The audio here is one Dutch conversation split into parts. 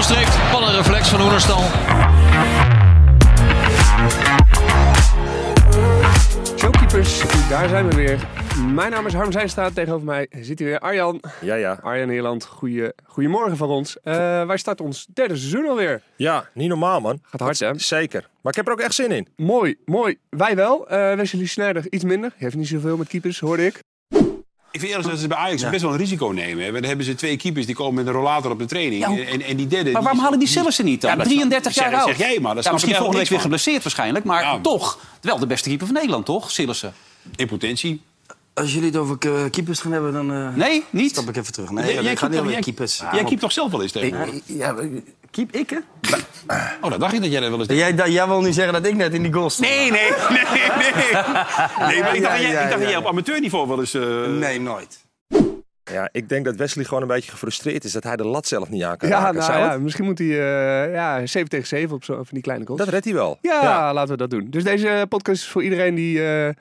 Onderstreept. Wat een reflex van Oenerstal. Showkeepers, daar zijn we weer. Mijn naam is Harm Zijnstraat. Tegenover mij zit hier weer Arjan. Ja, ja. Arjan Nederland, goeie, goedemorgen van ons. Eh, wij starten ons derde seizoen alweer. Ja, niet normaal, man. Gaat hard, hè? Zeker. Maar ik heb er ook echt zin in. Mooi, mooi. Wij wel. Eh Wesley Sneijder iets minder. Heeft niet zoveel met keepers, hoorde ik. Ik vind eerlijk dat ze bij Ajax best wel een risico nemen. hè. Dan hebben ze twee keepers die komen met een rollator op de training. Ja, en, en die derde... Maar waarom halen die Sillissen niet dan? Ja, dat 33 snap- jaar oud. zeg jij maar, snap misschien volgende week weer geblesseerd waarschijnlijk. Maar toch, wel de beste keeper van Nederland, toch? Sillissen. In potentie. Als jullie het over eh, keepers gaan hebben, dan eh, Nee, niet? stap ik even terug. Nee, Jij- ik jij ga keept niet toch- over jij- keepers. Jij keept toch zelf wel eens tegen? Ik- Ja, keep ik, hè? Oh, dat dacht ik dat jij dat wel eens Jij, dat- jij wil nu zeggen dat ik net in die goal stond? Nee, nee, nee, nee. Nee, maar ik dacht, jij, ja, ik dacht dat ja. jij op amateurniveau wel eens... eh, Nee, nooit. Ja, ik denk dat Wesley gewoon een beetje gefrustreerd is dat hij de lat zelf niet aan kan Ja, raken. nou Zou ja, misschien moet hij eh, ja, 7 tegen 7 op zo, van die kleine goals. Dat redt hij wel. Ja, laten we dat doen. Dus deze podcast is voor iedereen die... eh, eh,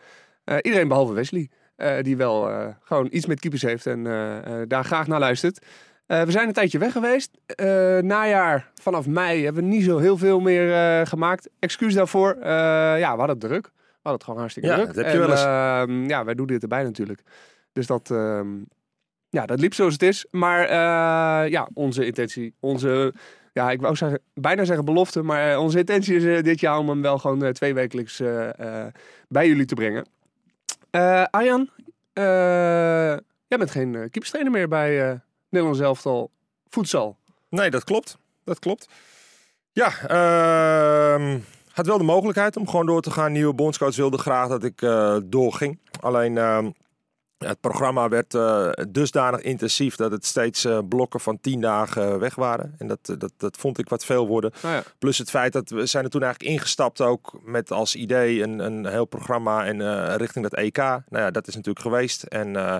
iedereen behalve Wesley. Eh, die wel eh, gewoon iets met keepers heeft en eh, daar graag naar luistert. We zijn een tijdje weg geweest. Eh, najaar, vanaf mei, hebben we niet zo heel veel meer gemaakt. Excuus daarvoor. Ja, we hadden het druk. We hadden het gewoon hartstikke Ja, druk. dat heb je En, wel eens. ehm, ja, wij doen dit erbij natuurlijk. Dus dat, ehm, ja, dat liep zoals het is. Maar ja, onze intentie, onze... Ja, ik wou zeggen, bijna zeggen belofte, maar onze intentie is dit jaar om hem wel gewoon twee wekelijks bij jullie te brengen. Eh Arjan, eh, jij bent geen uh, keeperstrainer meer bij eh Nederlands elftal voedsel. Nee, dat klopt. Dat klopt. Ja, ehm had wel de mogelijkheid om gewoon door te gaan. Nieuwe bondscoach wilde graag dat ik doorging. Alleen ehm, het programma werd eh, dusdanig intensief dat het steeds eh, blokken van tien dagen weg waren. En dat, eh, dat, dat vond ik wat veel worden. Nou ja, Plus het feit dat we zijn er toen eigenlijk ingestapt ook met als idee een, een heel programma en eh, richting dat EK. Nou ja, dat is natuurlijk geweest. En eh,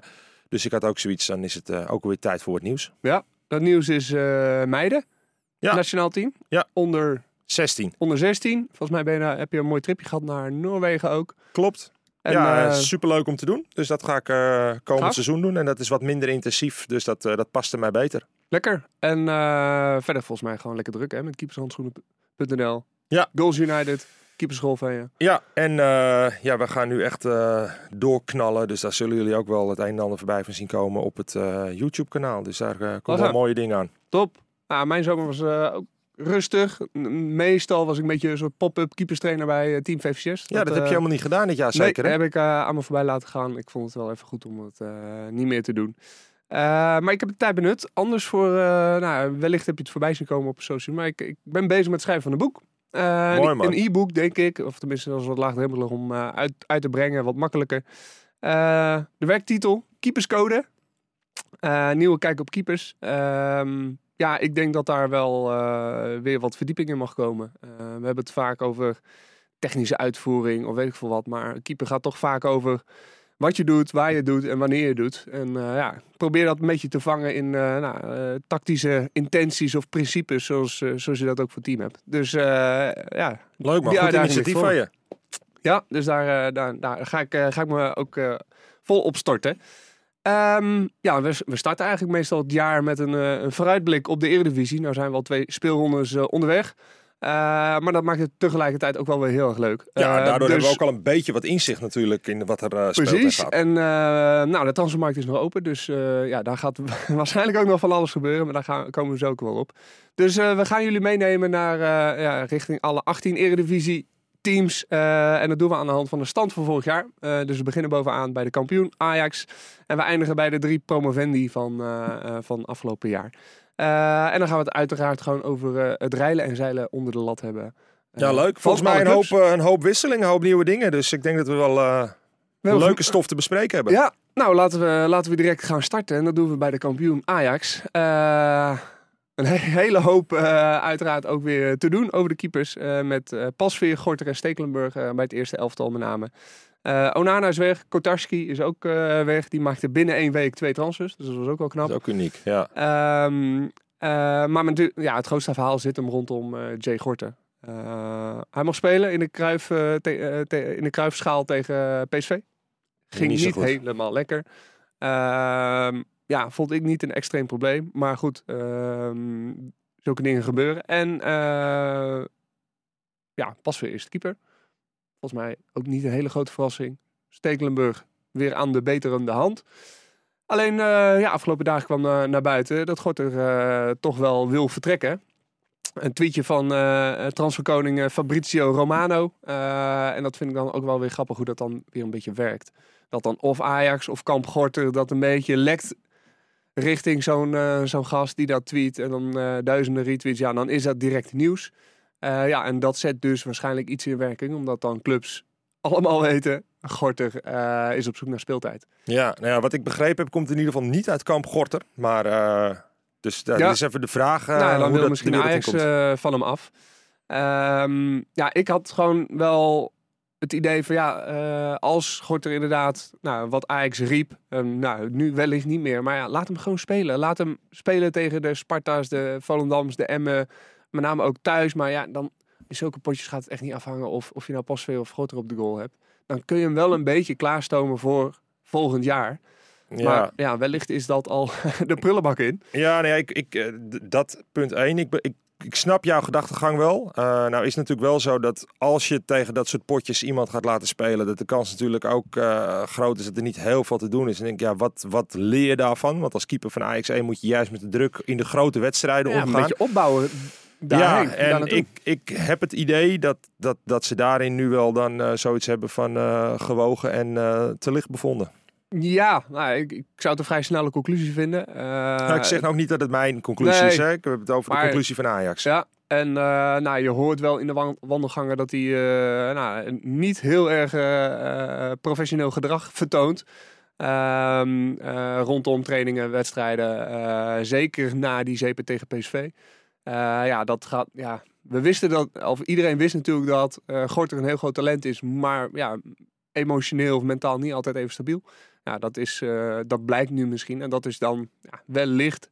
dus ik had ook zoiets, dan is het eh, ook weer tijd voor het nieuws. ja, dat nieuws is eh meiden. Ja. Nationaal team. Ja. Onder, 16. onder 16. Volgens mij ben je, daar- heb je een mooi tripje gehad naar Noorwegen ook. Klopt. En, ja, eh, superleuk om te doen. Dus dat ga ik eh, komend Gaaf. seizoen doen. En dat is wat minder intensief, dus dat, eh, dat paste mij beter. Lekker. En verder volgens mij gewoon lekker druk hè, met keepershandschoenen.nl. Ja. Goals United, keeperschool van je. Ja, en ja, we gaan nu echt doorknallen. Dus daar zullen jullie ook wel het een en ander voorbij van zien komen op het YouTube-kanaal. Dus daar komen wel mooie dingen aan. Top. Nou, mijn zomer was ook rustig. Meestal was ik een beetje een soort pop-up keeperstrainer bij eh, Team VVCS. Ja, dat heb je eh, helemaal niet gedaan dit jaar, zeker nee, hè? heb ik eh, aan me voorbij laten gaan. Ik vond het wel even goed om het niet meer te doen. Maar ik heb de tijd benut. Anders voor, nou, wellicht heb je het voorbij zien komen op social. Maar ik, ik ben bezig met het schrijven van een boek. Mooi, een- man. Een e-book, denk ik. Of tenminste, dat is wat laagdrempelig om uit, uit te brengen. Wat makkelijker. De werktitel, Keeperscode. Nieuwe kijk op keepers. Ehm, ja, ik denk dat daar wel eh, weer wat verdieping in mag komen. Eh, we hebben het vaak over technische uitvoering of weet ik veel wat. Maar keeper gaat toch vaak over wat je doet, waar je doet en wanneer je doet. En eh, ja, probeer dat een beetje te vangen in nou, tactische intenties of principes zoals, zoals je dat ook voor team hebt. Dus ja, Leuk man, goed initiatief van je. ja, dus daar, daar, daar ga, ik, ga ik me ook vol op storten. Ehm, ja, we, we starten eigenlijk meestal het jaar met een, eh, een vooruitblik op de Eredivisie. Nou zijn we al twee speelrondes eh, onderweg. Eh, maar dat maakt het tegelijkertijd ook wel weer heel erg leuk. Ja, daardoor hebben we dus- ook al een beetje wat inzicht natuurlijk in wat er speelt en Precies. gaat. En nou, de transfermarkt is nog open. Dus ja, daar gaat waarschijnlijk ook nog van alles gebeuren. Maar daar gaan, komen we zo ook wel op. Dus we gaan jullie meenemen naar ja, richting alle 18 Eredivisie teams. Eh, en dat doen we aan de hand van de stand van vorig jaar. Eh, dus we beginnen bovenaan bij de kampioen Ajax. En we eindigen bij de drie promovendi van, eh, van afgelopen jaar. En dan gaan we het uiteraard gewoon over het reilen en zeilen onder de lat hebben. Ja, leuk. Volgens mij een hoop, clubs. een hoop wisseling, een hoop nieuwe dingen. Dus ik denk dat we wel Wel leuke stof te bespreken hebben. Ja, nou laten we, laten we direct gaan starten. En dat doen we bij de kampioen Ajax. Eh, een he- hele hoop eh, uiteraard ook weer te doen over de keepers. eh, met eh Pasveer, Gorter en Stekelenburg bij het eerste elftal met name. Onana is weg. Kotarski is ook weg. Die maakte binnen één week twee transfers. Dus dat was ook wel knap. Dat is ook uniek, ja. Eh, maar met, ja, het grootste verhaal zit hem rondom Jay Gorten. Eh, hij mocht spelen in de, Kruif, te- te- in de Kruifschaal tegen PSV. Ging Niet niet, helemaal lekker. Ehm, ja, vond ik niet een extreem probleem. Maar goed, ehm, zulke dingen gebeuren. En eh, ja, pas weer eerste keeper. Volgens mij ook niet een hele grote verrassing. Stekelenburg weer aan de beterende hand. Alleen eh, ja, afgelopen dagen kwam naar buiten dat Gorter eh, toch wel wil vertrekken. Een tweetje van transferkoning Fabrizio Romano. En dat vind ik dan ook wel weer grappig hoe dat dan weer een beetje werkt. Dat dan of Ajax of Kamp Gorter dat een beetje lekt richting zo'n eh, zo'n gast die dat tweet. En dan eh, duizenden retweets. Ja, dan is dat direct nieuws. Eh, ja, en dat zet dus waarschijnlijk iets in werking. Omdat dan clubs allemaal weten, Gorter is op zoek naar speeltijd. Ja, nou ja, wat ik begrepen heb, komt in ieder geval niet uit kamp Gorter. Maar, dus dat Ja. is even de vraag nou, dan hoe wil dat, misschien Ajax van hem af. Ehm, ja, ik had gewoon wel het idee van ja, eh, als Gorter inderdaad, nou, wat Ajax riep, ehm, nou, nu wellicht niet meer, maar ja, laat hem gewoon spelen. Laat hem spelen tegen de Sparta's, de Volendams, de Emmen, met name ook thuis. Maar ja, dan in zulke potjes gaat het echt niet afhangen of, of je nou pas veel of Gorter op de goal hebt. Dan kun je hem wel een beetje klaarstomen voor volgend jaar. Ja, Maar ja, wellicht is dat al de prullenbak in. ja, nee, ik, ik, eh, dat punt één. Ik, ik, ik snap jouw gedachtegang wel. Eh, nou is het natuurlijk wel zo dat als je tegen dat soort potjes iemand gaat laten spelen, dat de kans natuurlijk ook eh, groot is dat er niet heel veel te doen is. En ik denk, ja, wat, wat leer je daarvan? Want als keeper van Ajax 1 moet je juist met de druk in de grote wedstrijden Ja, een omgaan. beetje opbouwen daarheen. ja, en ik, ik heb het idee dat, dat, dat ze daarin nu wel dan eh, zoiets hebben van gewogen en te licht bevonden. Ja, nou, ik, ik zou het een vrij snelle conclusie vinden. Eh, nou, ik zeg nou ook niet dat het mijn conclusie nee. is. Hè? Ik heb het over de conclusie van Ajax. Ja, en eh, nou, je hoort wel in de wan- wandelgangen dat hij eh, nou, niet heel erg professioneel gedrag vertoont. Ehm, eh, rondom trainingen, wedstrijden. zeker na die zeep tegen PSV. Ja, dat gaat. Ja, we wisten dat, of iedereen wist natuurlijk dat Gorter een heel groot talent is, maar ja, emotioneel of mentaal niet altijd even stabiel. Nou, dat, is, eh, dat blijkt nu misschien. En dat is dan ja, wellicht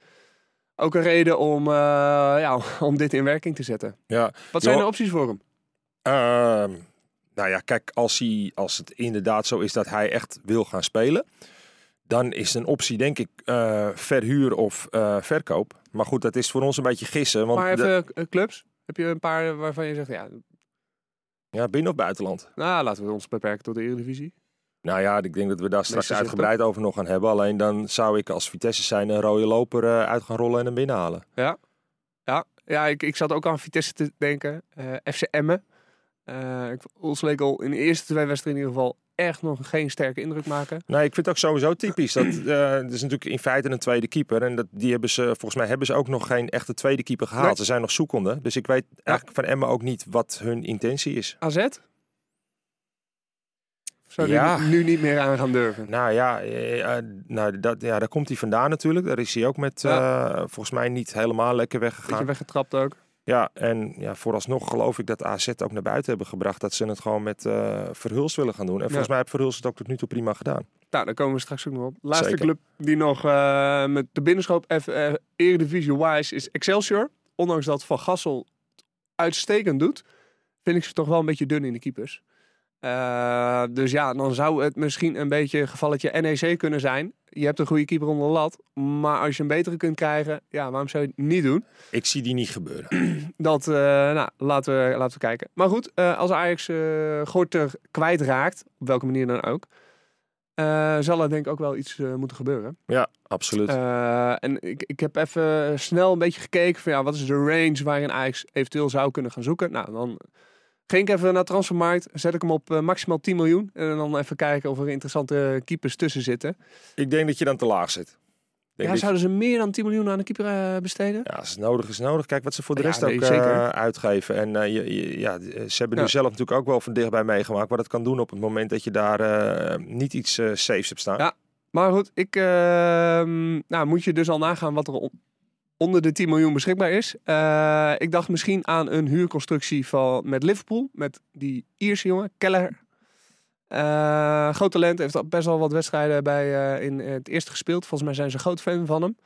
ook een reden om, eh, ja, om dit in werking te zetten. Ja. Wat zijn de opties voor hem? Ehm, nou ja, kijk, als, hij, als het inderdaad zo is dat hij echt wil gaan spelen, dan is een optie, denk ik, eh, verhuur of verkoop. Maar goed, dat is voor ons een beetje gissen. Want maar even clubs. Heb je een paar waarvan je zegt, ja, ja, binnen of buitenland? nou, laten we ons beperken tot de Eredivisie. Nou ja, ik denk dat we daar straks uitgebreid over nog gaan hebben. Alleen dan zou ik als Vitesse zijn een rode loper eh, uit gaan rollen en hem binnenhalen. Ja, ja ik, ik zat ook aan Vitesse te denken. Eh, FC Emmen. Eh ik vond Oelslekel in de eerste twee wedstrijden in ieder geval echt nog geen sterke indruk maken. Nee, ik vind het ook sowieso typisch. Dat, het is natuurlijk in feite een tweede keeper. En dat, die hebben ze, volgens mij hebben ze ook nog geen echte tweede keeper gehaald. Nee. Ze zijn nog zoekende. Dus ik weet eigenlijk van Emma ook niet wat hun intentie is. AZ? Zou Ja. die nu niet meer aan gaan durven? Nou ja, eh, eh, nou, dat, ja, daar komt hij vandaan natuurlijk. Daar is hij ook met, eh, volgens mij niet helemaal lekker Beetje weggegaan. weggetrapt ook. Ja, en ja, vooralsnog geloof ik dat AZ ook naar buiten hebben gebracht. Dat ze het gewoon met Verhuls willen gaan doen. En volgens Ja. mij heeft Verhuls het ook tot nu toe prima gedaan. Nou, daar komen we straks ook nog op. Laatste Zeker. club die nog met de F, eh, Eredivisie-wise is Excelsior. Ondanks dat Van Gassel uitstekend doet, vind ik ze toch wel een beetje dun in de keepers. Eh, dus ja, dan zou het misschien een beetje een gevalletje NEC kunnen zijn. Je hebt een goede keeper onder de lat, maar als je een betere kunt krijgen, ja, waarom zou je het niet doen? Ik zie die niet gebeuren. Dat, eh, nou, laten we, laten we kijken. Maar goed, eh, als Ajax eh Gorter kwijtraakt, op welke manier dan ook, zal er denk ik ook wel iets moeten gebeuren. Ja, absoluut. En ik, ik heb even snel een beetje gekeken van ja, wat is de range waarin Ajax eventueel zou kunnen gaan zoeken. Nou, dan ging ik even naar Transfermarkt, zet ik hem op eh, maximaal 10 miljoen. En dan even kijken of er interessante keepers tussen zitten. ik denk dat je dan te laag zit. Denk Ja, zouden ze meer dan 10 miljoen aan de keeper eh, besteden? Ja, als het nodig is, nodig. Kijk wat ze voor de rest ook eh, uitgeven. En je, je- ja, ze hebben Ja. nu zelf natuurlijk ook wel van dichtbij meegemaakt wat het kan doen op het moment dat je daar niet iets safes hebt staan. Ja. Maar goed, ik ehm, nou, moet je dus al nagaan wat er onder de 10 miljoen beschikbaar is. Eh, ik dacht misschien aan een huurconstructie van, met Liverpool, met die Ierse jongen, Keller. Eh, groot talent, heeft al best wel wat wedstrijden bij, eh, in het eerste gespeeld. Volgens mij zijn ze groot fan van hem.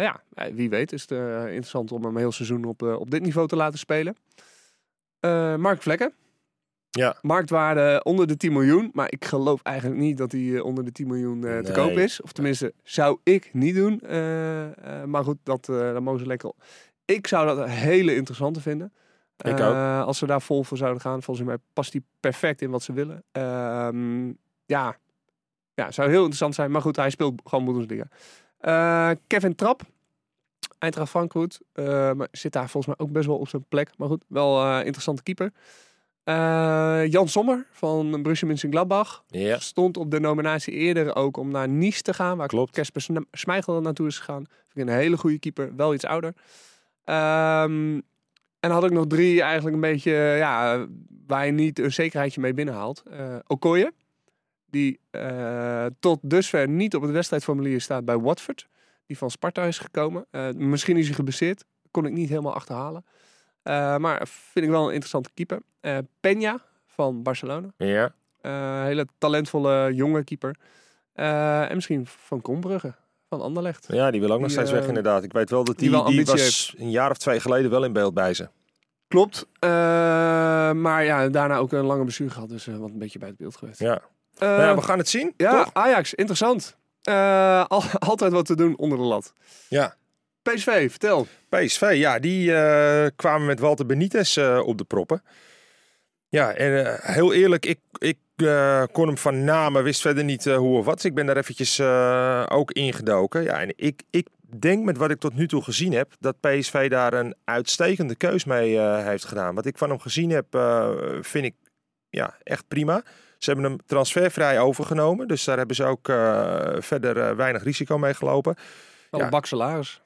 Ja, wie weet is het interessant om hem heel seizoen op, op dit niveau te laten spelen. Mark Vlekken. Ja. Marktwaarde onder de 10 miljoen. Maar ik geloof eigenlijk niet dat hij eh, onder de 10 miljoen eh, te Nee. koop is. Of tenminste, zou ik niet doen. Eh, maar goed, dat, dat mogen ze lekker Ik zou dat een hele interessante vinden. Ik Eh, Als ze daar vol voor zouden gaan. Volgens mij past hij perfect in wat ze willen. Ehm, ja. ja, zou heel interessant zijn. Maar goed, hij speelt gewoon Bundesliga. Kevin Trapp. Eintracht Frankfurt. Maar zit daar volgens mij ook best wel op zijn plek. Maar goed, wel interessante keeper. Eh, Jan Sommer van Borussia Mönchengladbach. Ja. Stond op de nominatie eerder ook om naar Nice te gaan. Waar Klopt. Casper Sne- Schmeichel naartoe is gegaan. Vind ik een hele goede keeper. Wel iets ouder. Ehm, en dan had ik nog drie eigenlijk een beetje... Ja, waar je niet een zekerheidje mee binnenhaalt. Eh Okoye. Die eh, tot dusver niet op het wedstrijdformulier staat bij Watford. Die van Sparta is gekomen. Misschien is hij geblesseerd. Kon ik niet helemaal achterhalen. Eh, maar vind ik wel een interessante keeper. Eh Peña van Barcelona. Ja. Eh, hele talentvolle jonge keeper. En misschien van Kombrugge, van Anderlecht. ja, die wil ook nog Die, steeds weg inderdaad. Ik weet wel dat die die, was een jaar of twee geleden wel in beeld bij ze. Klopt. Maar ja, daarna ook een lange bestuur gehad. Dus wat een beetje bij het beeld geweest. Ja. Nou ja, we gaan het zien, ja, toch? Ajax, interessant. Al- altijd wat te doen onder de lat. Ja. PSV, vertel. PSV, ja, die eh, kwamen met Walter Benitez eh, op de proppen. Ja, en eh, heel eerlijk, ik, ik eh, kon hem van namen, wist verder niet eh, hoe of wat. Dus ik ben daar eventjes eh, ook ingedoken. Ja, en ik, ik denk met wat ik tot nu toe gezien heb, dat PSV daar een uitstekende keus mee eh, heeft gedaan. Wat ik van hem gezien heb, eh, vind ik ja, echt prima. Ze hebben hem transfervrij overgenomen, dus daar hebben ze ook eh, verder weinig risico mee gelopen. Wel Ja. een bak salaris.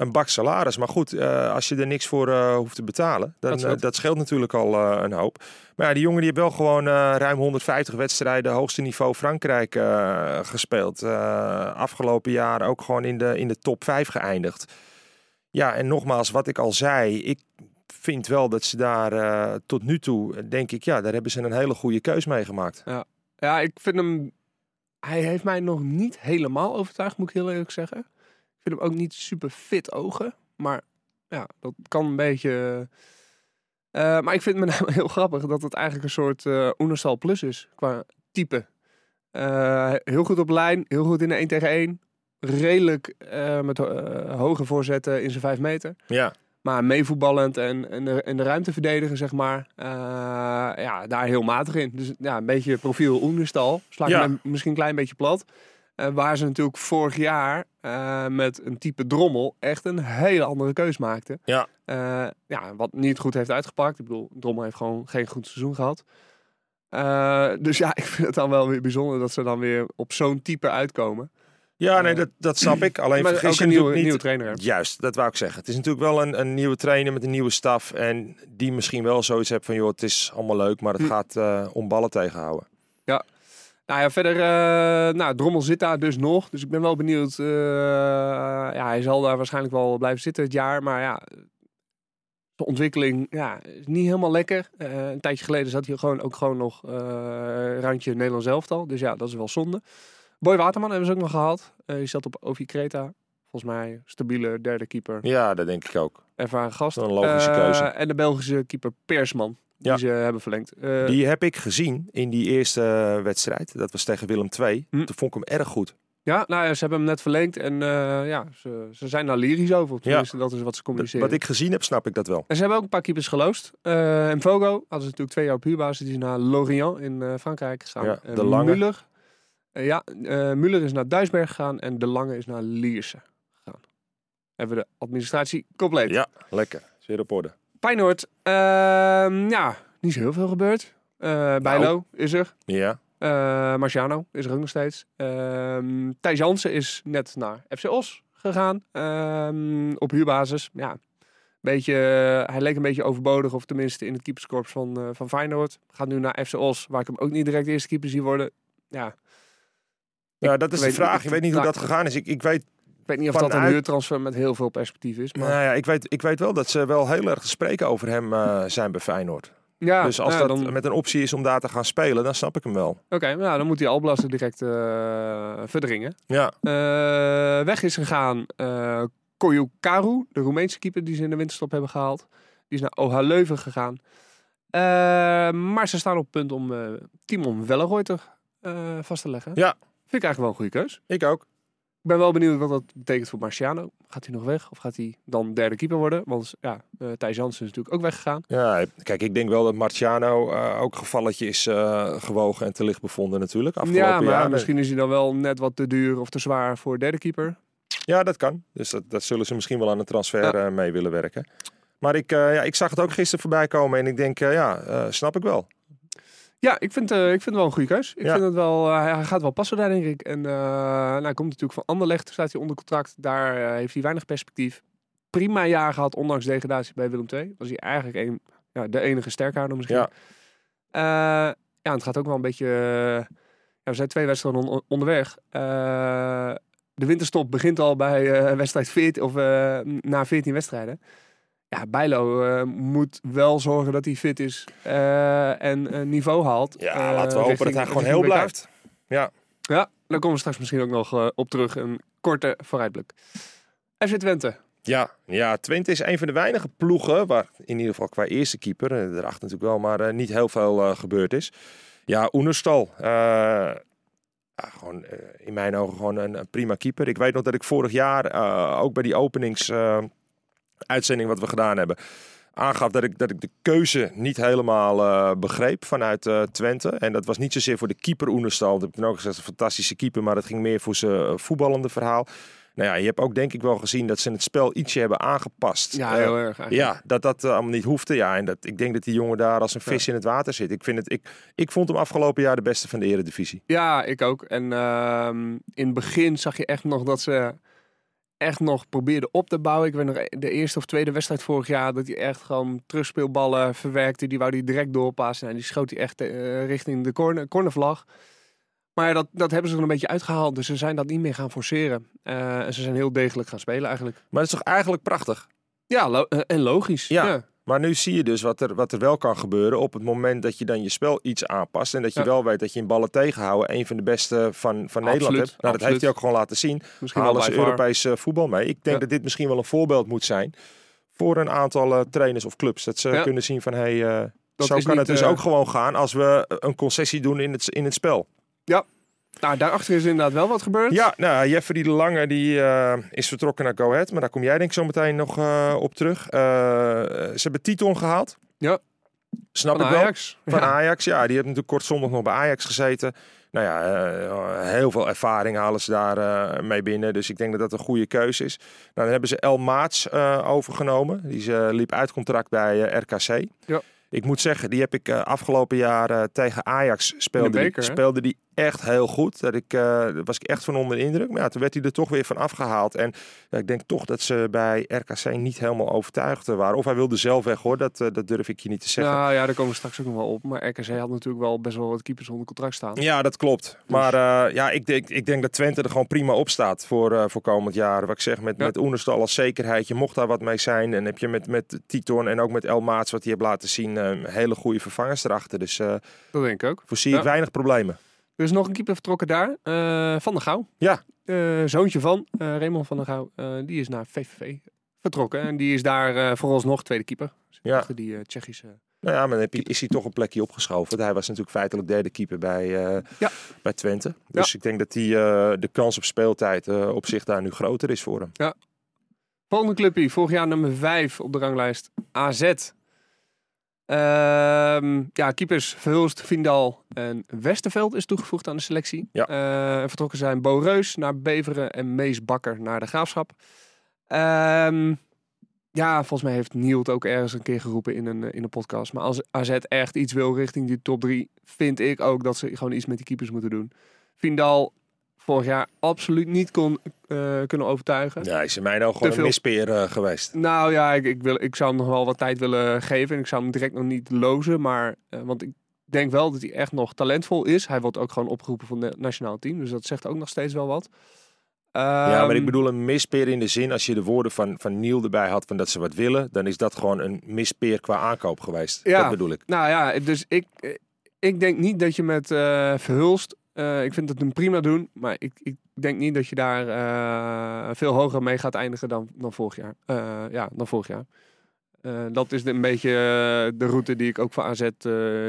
Een bak salaris, maar goed, eh, als je er niks voor eh, hoeft te betalen, dan, Dat dat, scheelt. dat scheelt natuurlijk al eh, een hoop. Maar ja, die jongen die heeft wel gewoon eh, ruim 150 wedstrijden, hoogste niveau Frankrijk eh, gespeeld. Eh, afgelopen jaar ook gewoon in de, in de top 5 geëindigd. Ja, en nogmaals, wat ik al zei, ik vind wel dat ze daar eh, tot nu toe, eh, denk ik, ja, daar hebben ze een hele goede keus mee gemaakt. Ja, ik vind hem... Hij heeft mij nog niet helemaal overtuigd, moet ik heel eerlijk zeggen. Ik vind hem ook niet super fit ogen. Maar ja, dat kan een beetje... eh, maar ik vind het met name heel grappig dat het eigenlijk een soort eh Oenerstal Plus is qua type. Eh, heel goed op lijn, heel goed in de 1 tegen 1. Redelijk eh, met eh, hoge voorzetten in zijn 5 meter. Ja, Maar meevoetballend en, en, de, en de ruimte verdedigen, zeg maar. eh, ja, daar heel matig in. Dus ja, een beetje profiel Oenerstal. Sla ik Ja. misschien een klein beetje plat. Eh, waar ze natuurlijk vorig jaar eh, met een type drommel echt een hele andere keus maakten. Ja. Eh, ja, wat niet goed heeft uitgepakt. Ik bedoel, drommel heeft gewoon geen goed seizoen gehad. Eh, dus ja, ik vind het dan wel weer bijzonder dat ze dan weer op zo'n type uitkomen. ja nee, dat, dat snap ik. Alleen Maar vergis ook een nieuwe, niet... nieuwe trainer hebben. Juist, dat wou ik zeggen. Het is natuurlijk wel een, een nieuwe trainer met een nieuwe staf. En die misschien wel zoiets heeft van, joh, het is allemaal leuk, maar het Hm. gaat om ballen tegenhouden. Nou ja, verder, eh, nou, Drommel zit daar dus nog. Dus ik ben wel benieuwd. eh, ja, hij zal daar waarschijnlijk wel blijven zitten het jaar. Maar ja, de ontwikkeling ja, is niet helemaal lekker. Eh, een tijdje geleden zat hij gewoon, ook gewoon nog randje Nederlands elftal. Dus ja, dat is wel zonde. Boy Waterman hebben ze ook nog gehad. Eh die zat op Ovi Kreta. Volgens mij stabiele derde keeper. Ja, dat denk ik ook. Ervaren gast. Een logische keuze. En de Belgische keeper Persman. Die Ja. ze hebben verlengd. Eh, Die heb ik gezien in die eerste wedstrijd. Dat was tegen Willem II. Hm. Toen vond ik hem erg goed. Ja, nou ja, ze hebben hem net verlengd en eh, ja, ze, ze zijn daar lyrisch over. Dat is wat ze communiceren. Wat ik gezien heb, snap ik dat wel. En ze hebben ook een paar keepers geloosd. Eh en Vogo hadden ze natuurlijk twee jaar op huurbasis. Die is naar Lorient in eh, Frankrijk gegaan. Ja, De Lange. Müller, eh, ja, eh Müller is naar Duisberg gegaan en De Lange is naar Lierse gegaan. Hebben we de administratie compleet. Ja, lekker. Is weer op orde. Feyenoord, ehm, ja, niet zo heel veel gebeurd. Eh Bijlo is er. Ja, Eh Marciano is er ook nog steeds. Ehm Thijs Jansen is net naar FC Os gegaan. ehm, op huurbasis. Ja, beetje, hij leek een beetje overbodig. Of tenminste in het keeperskorps van, eh, van Feyenoord. Gaat nu naar FC Os. Waar ik hem ook niet direct eerste keeper zie worden. Ja, ja dat is de vraag. ik- Ik weet niet hoe nou, dat gegaan is. Ik, ik weet weet niet of dat een Vanuit- huurtransfer met heel veel perspectief is. Maar Nou ja, ik weet, ik weet wel dat ze wel heel erg te spreken over hem eh, zijn bij Feyenoord. ja, dus als nou, dat dan, met een optie is om daar te gaan spelen, dan snap ik hem wel. Oké, nou, dan moet hij Alblas er direct eh, verdringen. Ja, Eh, weg is gegaan eh Koyukaru, de Roemeense keeper die ze in de winterstop hebben gehaald. Die is naar OH Leuven gegaan. Maar ze staan op het punt om Timon Welleroyter eh vast te leggen. Ja. Vind ik eigenlijk wel een goede keus. ik ook. Ben wel benieuwd wat dat betekent voor Marciano. Gaat hij nog weg of gaat hij dan derde keeper worden? Want ja, uh, Thijs Jansen is natuurlijk ook weggegaan. Ja, kijk, ik denk wel dat Marciano uh, ook gevalletje is uh, gewogen en te licht bevonden natuurlijk. Afgelopen ja, maar jaar. misschien is hij dan wel net wat te duur of te zwaar voor derde keeper. Ja, dat kan. Dus dat, dat zullen ze misschien wel aan de transfer ja. mee willen werken. Maar ik, ja, ik zag het ook gisteren voorbij komen en ik denk, ja, snap ik wel. Ja, ik vind, uh, ik vind het wel een goede keus. Ik vind het wel, uh, hij gaat wel passen daar, denk ik. En uh, nou, hij komt natuurlijk van Anderlecht, staat hij onder contract. Daar heeft hij weinig perspectief. Prima jaar gehad, ondanks degradatie bij Willem II. Was hij eigenlijk een, ja, de enige sterkhouder misschien. Ja. ja, het gaat ook wel een beetje... ja, we zijn twee wedstrijden on onderweg. de winterstop begint al bij wedstrijd 14, of na 14 wedstrijden ja, Bijlo uh, moet wel zorgen dat hij fit is uh, en uh, niveau haalt. Ja, laten we hopen dat hij gewoon heel blijft. Ja. ja, daar komen we straks misschien ook nog op terug. Een korte vooruitblik. FC Twente. Ja, ja, Twente is een van de weinige ploegen waar in ieder geval qua eerste keeper, erachter natuurlijk wel, maar niet heel veel gebeurd is. Ja, Oenerstal. Ja, gewoon, in mijn ogen gewoon een, een, prima keeper. Ik weet nog dat ik vorig jaar ook bij die openings uitzending wat we gedaan hebben, aangaf dat ik, dat ik de keuze niet helemaal uh, begreep vanuit uh, Twente. En dat was niet zozeer voor de keeper Oenerstal. Dat heb ik ook gezegd, een fantastische keeper, maar het ging meer voor zijn uh, voetballende verhaal. Nou ja, je hebt ook denk ik wel gezien dat ze het spel ietsje hebben aangepast. Ja, heel erg. Eigenlijk. Ja, dat dat allemaal niet hoefde. Ja, en dat, ik denk dat die jongen daar als een vis ja. in het water zit. Ik, vind het, ik, ik vond hem afgelopen jaar de beste van de eredivisie. Ja, ik ook. En ehm, in het begin zag je echt nog dat ze echt nog probeerde op te bouwen. Ik weet nog de eerste of tweede wedstrijd vorig jaar dat hij echt gewoon terugspeelballen verwerkte. Die wou hij direct doorpassen en die schoot hij echt uh, richting de corner, cornervlag. Maar dat, dat hebben ze er een beetje uitgehaald. Dus ze zijn dat niet meer gaan forceren. Uh, en ze zijn heel degelijk gaan spelen eigenlijk. Maar dat is toch eigenlijk prachtig? Ja, lo en logisch. Ja. ja. Maar nu zie je dus wat er, wat er wel kan gebeuren op het moment dat je dan je spel iets aanpast. En dat je ja. wel weet dat je in ballen tegenhouden een van de beste van, van Nederland hebt. Nou, dat heeft hij ook gewoon laten zien. Misschien Halen ze Europees uh, voetbal mee. Ik denk ja. dat dit misschien wel een voorbeeld moet zijn voor een aantal uh, trainers of clubs. Dat ze ja. kunnen zien van, hé, hey, uh, zo kan niet, het dus ook gewoon gaan als we een concessie doen in het, in het spel. Ja, nou, daarachter is inderdaad wel wat gebeurd. Ja, nou, Jeffrey de Lange die, uh, is vertrokken naar Go Ahead. Maar daar kom jij denk ik zo meteen nog uh, op terug. Uh, ze hebben Titon gehaald. Ja. Snap van ik Ajax. wel. Van ja. Ajax, ja. Die heeft natuurlijk kort zondag nog bij Ajax gezeten. Nou ja, heel veel ervaring halen ze daar mee binnen. Dus ik denk dat dat een goede keuze is. Nou, dan hebben ze El Maats overgenomen. Die liep uit contract bij RKC. Ja. Ik moet zeggen, die heb ik afgelopen jaar tegen Ajax speelde, beker, die, speelde die echt heel goed. Dat ik, uh, was ik echt van onder de indruk. Maar ja, toen werd hij er toch weer van afgehaald. En ja, ik denk toch dat ze bij RKC niet helemaal overtuigd waren. Of hij wilde zelf weg hoor, dat, dat durf ik je niet te zeggen. Nou ja, daar komen we straks ook nog wel op. Maar RKC had natuurlijk wel best wel wat keepers onder contract staan. Ja, dat klopt. Dus. Maar ja, ik denk, ik denk dat Twente er gewoon prima op staat voor, voor komend jaar. Wat ik zeg, met, ja. met Oenerstal als zekerheid. Je mocht daar wat mee zijn. En heb je met, met Titon en ook met El Maats wat hij heeft laten zien hele goede vervangers erachter. Dus dat denk ik ook. Voorzie ik weinig problemen. Er is nog een keeper vertrokken daar. Uh, van der Gouw. Ja. Uh, zoontje van Raymond van der Gouw. die is naar VVV vertrokken. En die is daar vooralsnog tweede keeper. Dus ja. Achter die Tsjechische... Nou ja, maar dan is hij toch een plekje opgeschoven. Hij was natuurlijk feitelijk derde keeper bij, ja. bij Twente. Dus ja. ik denk dat die, de kans op speeltijd op zich daar nu groter is voor hem. Ja. Volgende clubje, vorig jaar nummer 5 op de ranglijst. AZ. Uh, ja, keepers Verhulst, Vindal en Westerveld is toegevoegd aan de selectie. Ja. Uh, vertrokken zijn Bo Reus naar Beveren en Mees Bakker naar de Graafschap. Uh, ja, volgens mij heeft Niel het ook ergens een keer geroepen in een, in een podcast. Maar als AZ echt iets wil richting die top 3, vind ik ook dat ze gewoon iets met die keepers moeten doen. Vindal vorig jaar absoluut niet kon uh, kunnen overtuigen. Ja, is in mij nou gewoon een mispeer uh, geweest. Nou ja, ik, ik, wil, ik zou hem nog wel wat tijd willen geven. En ik zou hem direct nog niet lozen. Maar, uh, want ik denk wel dat hij echt nog talentvol is. Hij wordt ook gewoon opgeroepen voor het nationaal team. Dus dat zegt ook nog steeds wel wat. Ja, maar ik bedoel een mispeer in de zin, als je de woorden van, van Niel erbij had van dat ze wat willen, dan is dat gewoon een mispeer qua aankoop geweest. Ja, dat bedoel ik. Nou ja, dus ik, ik denk niet dat je met Verhulst uh, ik vind het een prima doen, maar ik, ik denk niet dat je daar uh, veel hoger mee gaat eindigen dan, dan vorig jaar. Ja, dan vorig jaar. dat is een beetje de route die ik ook voor AZ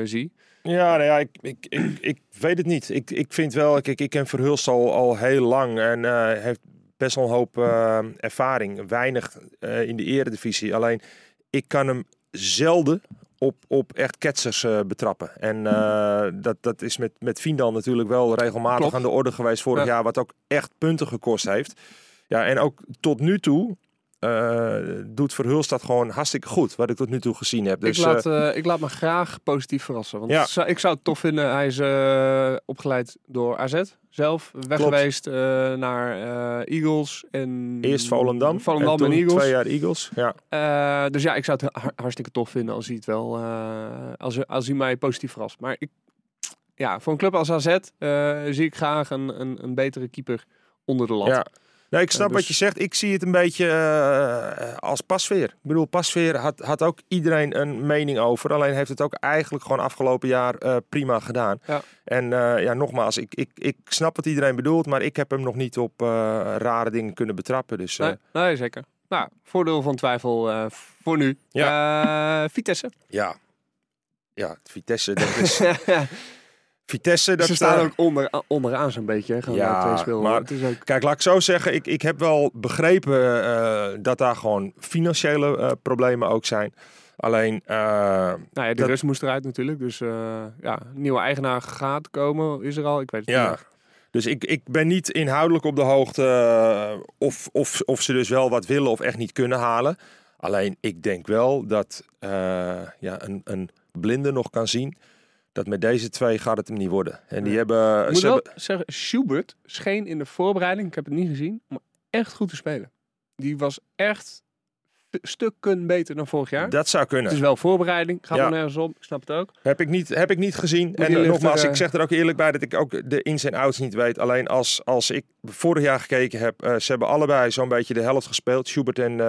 zie. Ja, nou ja, ik, ik, ik, weet het niet. Ik, ik vind wel, ik, ik ken Verhulst al, al heel lang en eh, heeft best wel een hoop eh, ervaring. Weinig eh, in de eredivisie. Alleen, ik kan hem zelden op, op echt ketsers eh, betrappen. En eh, dat, dat is met, met Vindal natuurlijk wel regelmatig Klopt. aan de orde geweest vorig Ja. jaar. Wat ook echt punten gekost heeft. Ja, en ook tot nu toe eh, doet Verhulst dat gewoon hartstikke goed. Wat ik tot nu toe gezien heb. Dus, ik, laat, eh, eh, ik laat me graag positief verrassen. Want Ja. zou- ik zou het tof vinden. Hij is opgeleid door AZ zelf. Weg Klopt. geweest naar Eagles. En Eerst Volendam. Volendam en, toen Eagles. twee jaar Eagles. Ja. Dus ja, ik zou het har- hartstikke tof vinden als hij het wel, als, als hij mij positief verrast. Maar ik, ja, voor een club als AZ zie ik graag een, een, een betere keeper onder de lat. Ja. Nee, ik snap dus- wat je zegt. Ik zie het een beetje eh, als pasveer. Ik bedoel, pasveer had, had ook iedereen een mening over. Alleen heeft het ook eigenlijk gewoon afgelopen jaar eh, prima gedaan. Ja. En eh, ja, nogmaals, ik, ik, ik snap wat iedereen bedoelt. Maar ik heb hem nog niet op eh, rare dingen kunnen betrappen. Dus eh, Nee, nee, zeker. Nou, voordeel van twijfel eh, voor nu. Eh, Vitesse. ja. Ja, Vitesse, dat is... Vitesse, dat... Ze staan ook onder, onderaan zo'n beetje. Gewoon Ja, twee maar- het is ook, Kijk, laat ik zo zeggen. Ik, ik heb wel begrepen eh, dat daar gewoon financiële eh, problemen ook zijn. Alleen, eh, nou ja, de dat- rust moest eruit natuurlijk. Dus ja, nieuwe eigenaar gaat komen. Is er al? Ik weet het ja. niet. Dus ik, ik ben niet inhoudelijk op de hoogte of, of, of ze dus wel wat willen of echt niet kunnen halen. Alleen, ik denk wel dat ja, een, een blinde nog kan zien dat met deze twee gaat het hem niet worden. En die hebben... Ik moet ze wel hebben- zeggen, Schubert scheen in de voorbereiding, ik heb het niet gezien, maar echt goed te spelen. Die was echt stukken beter dan vorig jaar. dat zou kunnen. Het is wel voorbereiding, gaat Ja. er nergens om, ik snap het ook. Heb ik niet, heb ik niet gezien. en eh, nogmaals, er, ik zeg er ook eerlijk bij dat ik ook de ins en outs niet weet. Alleen als, als ik vorig jaar gekeken heb, eh, ze hebben allebei zo'n beetje de helft gespeeld. Schubert en, Mm.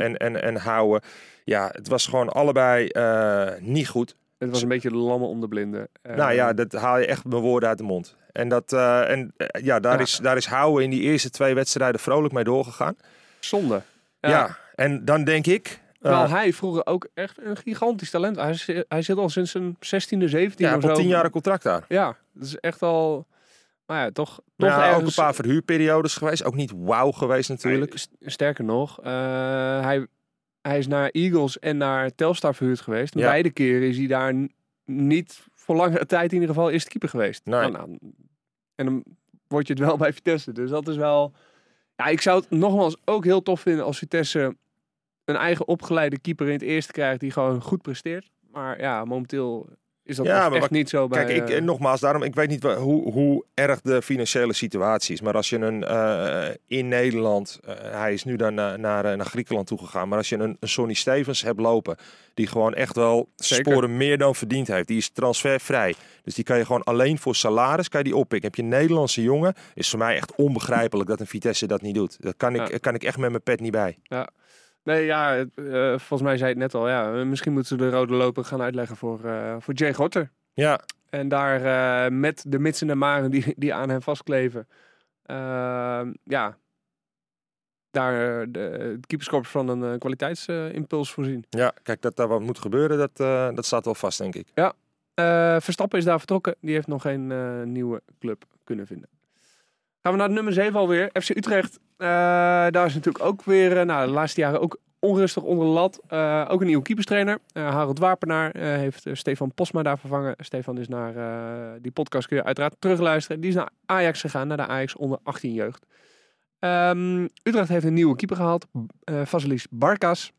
en, en, en Houwen. Ja, het was gewoon allebei niet goed. Het was een beetje de lammen om de blinden. Eh, nou ja, dat haal je echt mijn woorden uit de mond. En, dat, eh, en eh, ja, daar, Ja. Is, daar is Houwen in die eerste twee wedstrijden vrolijk mee doorgegaan. zonde. Ja, en dan denk ik... eh, Terwijl hij vroeger ook echt een gigantisch talent. Hij, zit- hij zit al sinds zijn 16e, 17e ja, al tien jaar een contract daar. Ja, dat is echt al... Maar ja, toch, toch ja, ook ergens... een paar verhuurperiodes geweest. Ook niet wauw geweest natuurlijk. St- Sterker nog, eh, hij, hij is naar Eagles en naar Telstar verhuurd geweest. Ja. Beide keren is hij daar niet voor langere tijd in ieder geval eerste keeper geweest. Nee. Nou, nou, en dan word je het wel bij Vitesse. Dus dat is wel... Ja, ik zou het nogmaals ook heel tof vinden als Vitesse een eigen opgeleide keeper in het eerste krijgt die gewoon goed presteert. Maar ja, momenteel is dat Ja, echt maar wat- niet zo bij... Kijk, ik, eh, nogmaals, daarom, ik weet niet hoe, hoe erg de financiële situatie is. Maar als je een eh, in Nederland, eh, hij is nu dan naar, naar, naar Griekenland toegegaan. Maar als je een, een Sonny Stevens hebt lopen, die gewoon echt wel Zeker. sporen meer dan verdiend heeft. Die is transfervrij. Dus die kan je gewoon alleen voor salaris kan je die oppikken. Heb je een Nederlandse jongen, is voor mij echt onbegrijpelijk dat een Vitesse dat niet doet. Dat kan ik, Ja. kan ik echt met mijn pet niet bij. Nee, ja, het, eh, volgens mij zei het net al. Ja, misschien moeten ze de rode loper gaan uitleggen voor, eh voor Jay Gotter. Ja, En daar eh, met de mitsen en maren die, die aan hem vastkleven. eh, ja, daar eh, de, het keeperskorps van een eh, kwaliteitsimpuls voorzien. ja, kijk, dat daar wat moet gebeuren, dat, eh, dat staat wel vast, denk ik. Eh, Verstappen is daar vertrokken. Die heeft nog geen eh, nieuwe club kunnen vinden. Gaan we naar nummer 7 alweer. FC Utrecht. Eh, daar is natuurlijk ook weer, eh, nou, de laatste jaren ook onrustig onder de lat. Eh, ook een nieuwe keeperstrainer. Harold Wapenaar heeft Stefan Posma daar vervangen. Stefan is naar, die podcast kun je uiteraard terugluisteren. Die is naar Ajax gegaan, naar de Ajax onder 18 jeugd. Ehm, Utrecht heeft een nieuwe keeper gehaald. eh Vasilis Barkas.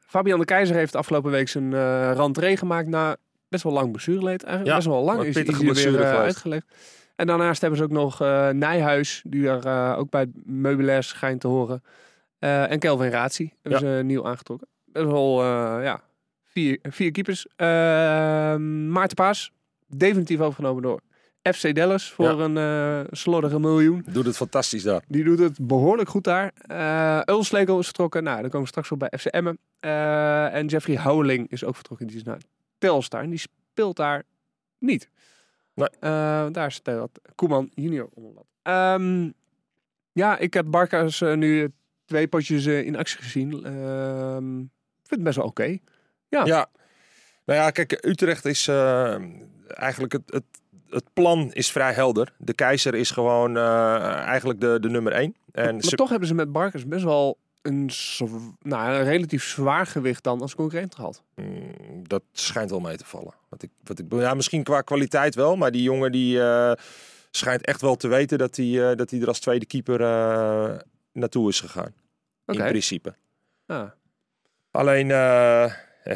Fabian de Keizer heeft afgelopen week zijn rentree gemaakt na best wel lang blessureleed. Eigenlijk Ja, best wel lang is, hij weer uitgelegd. En daarnaast hebben ze ook nog eh, Nijhuis, die daar eh, ook bij het meubilair schijnt te horen. Eh, en Kelvin Ratie hebben ze nieuw aangetrokken. Best wel, eh, ja, vier, vier keepers. Eh, Maarten Paas, definitief overgenomen door FC Dallas voor Ja. een eh slordige miljoen. Doet het fantastisch daar. Die doet het behoorlijk goed daar. Eh Ulslegel is vertrokken. Nou, dan komen we straks op bij FC Emmen. En Jeffrey Houweling is ook vertrokken. Die is naar Telstar. En die speelt daar niet. Nee. Eh, daar speelt Koeman junior onder. Ehm, ja, ik heb Barca's eh, nu twee potjes eh, in actie gezien. Ehm, ik vind het best wel oké. Ja. Nou ja, kijk, Utrecht is eh, eigenlijk het, het, het plan is vrij helder. De keizer is gewoon eh, eigenlijk de, de nummer één. En Maar ze- toch hebben ze met Barkers best wel een, nou, een relatief zwaar gewicht dan als concurrent gehad. Mm, dat schijnt wel mee te vallen. Wat ik, wat ik, ja, misschien qua kwaliteit wel, maar die jongen die eh, schijnt echt wel te weten dat hij, eh, dat hij er als tweede keeper eh, naartoe is gegaan. Oké. In principe. Ja. Alleen,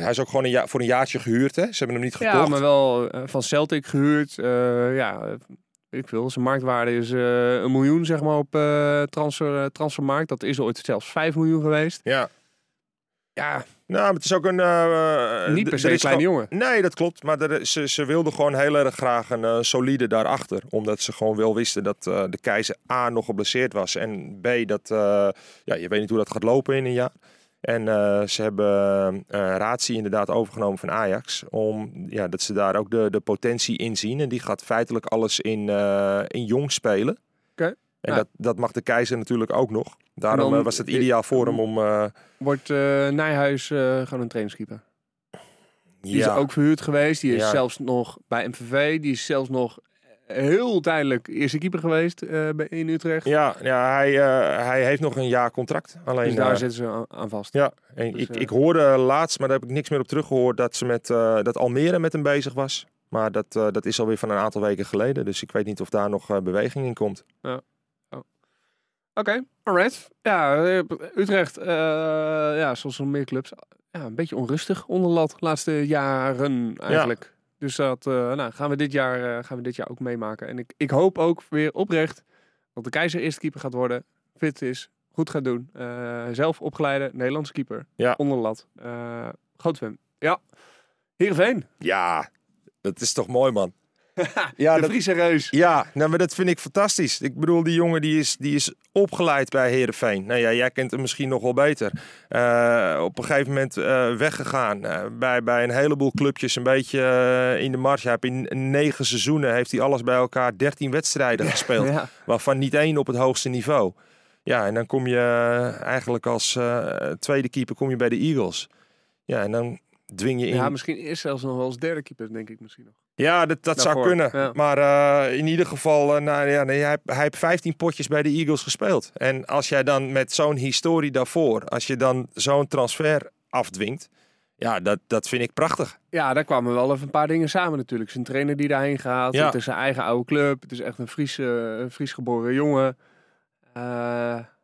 hij is ook gewoon een jaar, voor een jaartje gehuurd. Hè? Ze hebben hem niet gekocht. Ja, maar wel van Celtic gehuurd. Eh, ja, ik wil. Zijn marktwaarde is eh, een miljoen, zeg maar, op eh, transfer, eh, transfermarkt. Dat is ooit zelfs 5 miljoen geweest. Ja. Ja, Nou, maar het is ook een... eh, niet per er se een kleine jongen. Nee, dat klopt. Maar er, ze, ze wilden gewoon heel erg graag een solide daarachter. Omdat ze gewoon wel wisten dat de keizer A nog geblesseerd was. En B, dat ja, je weet niet hoe dat gaat lopen in een jaar. En eh, ze hebben eh Ratie inderdaad overgenomen van Ajax. Om, ja, dat ze daar ook de, de potentie in zien. En die gaat feitelijk alles in, eh, in jong spelen. Oké. En Ja. dat, dat mag de keizer natuurlijk ook nog. Daarom dan- was het ideaal voor hem om... Wordt Nijhuis gewoon een trainingskeeper. Die is ook verhuurd geweest. Die is Ja. zelfs nog bij MVV. Die is zelfs nog heel tijdelijk eerste keeper geweest bij- in Utrecht. Ja, ja hij, eh, hij heeft nog een jaar contract. Alleen, dus daar eh, zitten ze aan, vast. ja, en Dus, ik, ik hoorde laatst, maar daar heb ik niks meer op teruggehoord, dat ze met dat Almere met hem bezig was. Maar dat, dat is alweer van een aantal weken geleden. Dus ik weet niet of daar nog beweging in komt. Oké, alright. Ja, Utrecht, eh, ja, zoals meer clubs, ja, een beetje onrustig onder lat de laatste jaren eigenlijk. Dus dat eh, nou, gaan, we dit jaar, eh, gaan we dit jaar ook meemaken. En ik, ik hoop ook weer oprecht dat de keizer eerste keeper gaat worden, fit is, goed gaat doen. Eh, zelf opgeleide Nederlandse keeper, Ja. onder de lat. Groot fan. Ja, Heerenveen. Ja, dat is toch mooi, man. ja, de dat, Friese reus. ja nou, maar dat vind ik fantastisch. Ik bedoel, die jongen die is, die is opgeleid bij Herenveen. Nou ja, jij kent hem misschien nog wel beter. Eh, op een gegeven moment eh, weggegaan eh, bij, bij een heleboel clubjes, een beetje in de. Hij heeft in negen seizoenen heeft hij alles bij elkaar 13 wedstrijden gespeeld. Ja. waarvan niet één op het hoogste niveau. Ja, en dan kom je eigenlijk als tweede keeper kom je bij de Eagles. Ja, en dan dwing je in. ja, Ja, misschien eerst zelfs nog wel als derde keeper, denk ik misschien nog. Dat, dat zou kunnen. ja. Maar eh, in ieder geval, eh, nou, ja, nee, hij, hij heeft 15 potjes bij de Eagles gespeeld. En als jij dan met zo'n historie daarvoor, als je dan zo'n transfer afdwingt, ja, dat, dat vind ik prachtig. Ja, daar kwamen wel even een paar dingen samen natuurlijk. Zijn trainer die daarheen gaat. Ja. Het is zijn eigen oude club. Het is echt een Fries, eh, een Fries geboren jongen.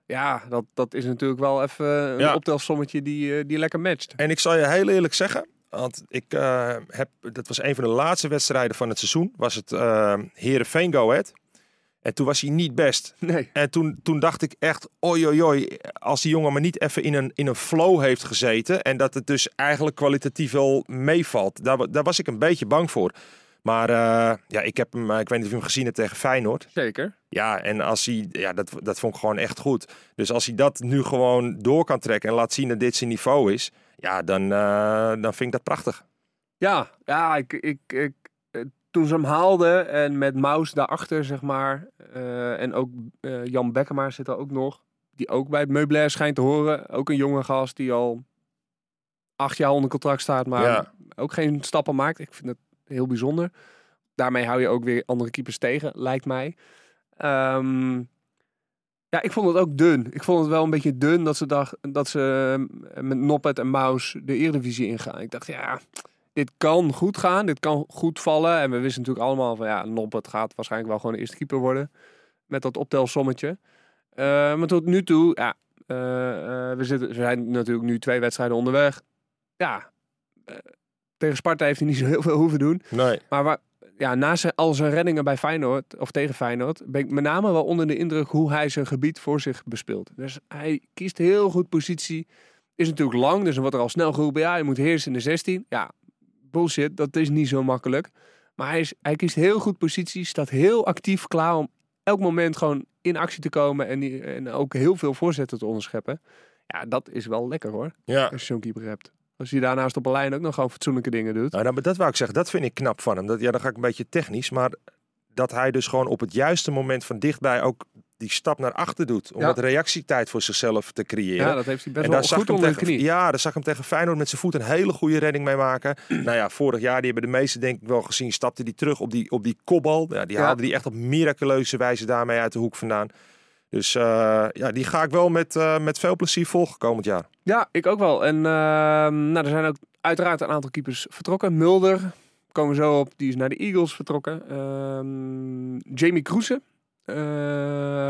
Ja, dat, dat is natuurlijk wel even een Ja. optelsommetje die, die lekker matcht. En ik zal je heel eerlijk zeggen, want ik eh, heb, dat was een van de laatste wedstrijden van het seizoen, was het eh Heerenveen Go Ahead. En toen was hij niet best. Nee. En toen, toen dacht ik echt, oi, oi, oi, als die jongen maar niet even in een, in een flow heeft gezeten en dat het dus eigenlijk kwalitatief wel meevalt. Daar, daar was ik een beetje bang voor. Maar eh, ja, ik heb hem, ik weet niet of je hem gezien hebt tegen Feyenoord. Zeker. Ja, en als hij, ja, dat, dat vond ik gewoon echt goed. Dus als hij dat nu gewoon door kan trekken en laat zien dat dit zijn niveau is, ja, dan, eh, dan vind ik dat prachtig. Ja, ja ik, ik, ik, eh, toen ze hem haalden en met Maus daarachter, zeg maar. eh, en ook eh, Jan Bekkema zit er ook nog. Die ook bij het meubilair schijnt te horen. Ook een jonge gast die al acht jaar onder contract staat, maar Ja. ook geen stappen maakt. Ik vind het heel bijzonder. Daarmee hou je ook weer andere keepers tegen, lijkt mij. Ehm, ja, ik vond het ook dun. Ik vond het wel een beetje dun dat ze, dacht, dat ze eh, met Noppet en Maus de Eredivisie ingaan. Ik dacht, ja, dit kan goed gaan. Dit kan goed vallen. En we wisten natuurlijk allemaal van, ja, Noppet gaat waarschijnlijk wel gewoon de eerste keeper worden. Met dat optelsommetje. Eh, maar tot nu toe, ja, eh, eh, we, zitten, we zijn natuurlijk nu twee wedstrijden onderweg. Ja, tegen Sparta heeft hij niet zo heel veel hoeven doen. Nee. Maar waar, ja, na zijn, al zijn reddingen bij Feyenoord, of tegen Feyenoord, ben ik met name wel onder de indruk hoe hij zijn gebied voor zich bespeelt. Dus hij kiest heel goed positie. Is natuurlijk lang, dus dan wordt er al snel geroepen, ja, je moet heersen in de 16. Ja, bullshit, dat is niet zo makkelijk. Maar hij, is, hij kiest heel goed positie, staat heel actief klaar om elk moment gewoon in actie te komen en, die, en ook heel veel voorzetten te onderscheppen. Ja, dat is wel lekker hoor, Ja. als je zo'n keeper hebt. Als hij daarnaast op een lijn ook nog gewoon fatsoenlijke dingen doet. Nou, dat, dat wou ik zeggen, dat vind ik knap van hem. Dat, ja, dan ga ik een beetje technisch, maar dat hij dus gewoon op het juiste moment van dichtbij ook die stap naar achter doet. Om Ja. wat reactietijd voor zichzelf te creëren. Ja, dat heeft hij best En wel daar zag goed de knie. Ja, daar zag hem tegen Feyenoord met zijn voet een hele goede redding mee maken. nou ja, vorig jaar, die hebben de meesten denk ik wel gezien, stapte hij terug op die, op die kopbal. Ja, die Ja. haalde hij echt op miraculeuze wijze daarmee uit de hoek vandaan. Dus eh, ja, die ga ik wel met, eh, met veel plezier volgen komend jaar. Ja, ik ook wel. En ehm, nou, er zijn ook uiteraard een aantal keepers vertrokken. Mulder, komen we zo op, die is naar de Eagles vertrokken. Ehm, Jamie Kroese. eh,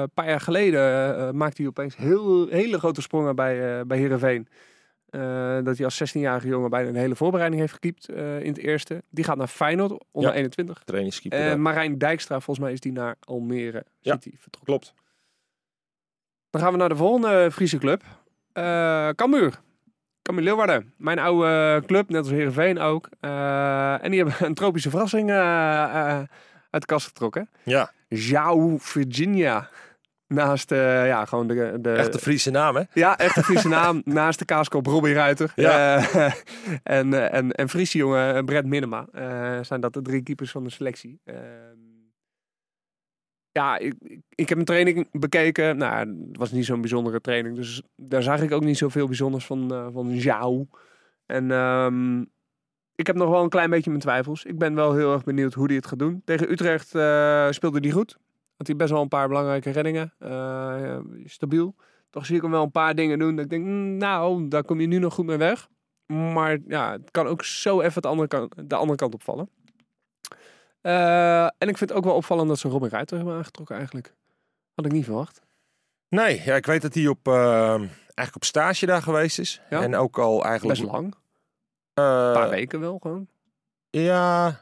een paar jaar geleden maakte hij opeens heel, hele grote sprongen bij, eh bij Heerenveen. Dat hij als 16-jarige jongen bijna een hele voorbereiding heeft gekiept in het eerste. Die gaat naar Feyenoord, onder Ja. 21. Trainingskeeper. En. Marijn Dijkstra, volgens mij is die naar Almere Ja. City vertrokken. Klopt. Dan gaan we naar de volgende Friese club. Eh Cambuur. Cambuur Leeuwarden. Mijn oude club, net als Heerenveen ook. Eh, en die hebben een tropische verrassing eh, uit de kast getrokken. Ja, Jou Virginia. Naast ja, gewoon de, de echt Friese naam hè? ja, echt een Friese naam. Naast de kaaskop Robbie Ruiter. Ja. En, en, en Friese jongen Brett Minema. zijn dat de drie keepers van de selectie. Ja, ik, heb een training bekeken. Nou, het was niet zo'n bijzondere training. Dus daar zag ik ook niet zoveel bijzonders van, eh van Jou. En ehm, ik heb nog wel een klein beetje mijn twijfels. Ik ben wel heel erg benieuwd hoe hij het gaat doen. Tegen Utrecht eh, speelde hij goed. Had hij best wel een paar belangrijke reddingen. Eh, stabiel. Toch zie ik hem wel een paar dingen doen. Dat ik denk, mm, nou, daar kom je nu nog goed mee weg. Maar ja, het kan ook zo even de andere kant, de andere kant opvallen. Eh, en ik vind het ook wel opvallend dat ze Robin Ruiter hebben aangetrokken eigenlijk. Had ik niet verwacht. Nee, ja, ik weet dat hij op, eh, eigenlijk op stage daar geweest is. Ja. En ook al eigenlijk... Best lang. eh, Een paar weken wel gewoon. Ja,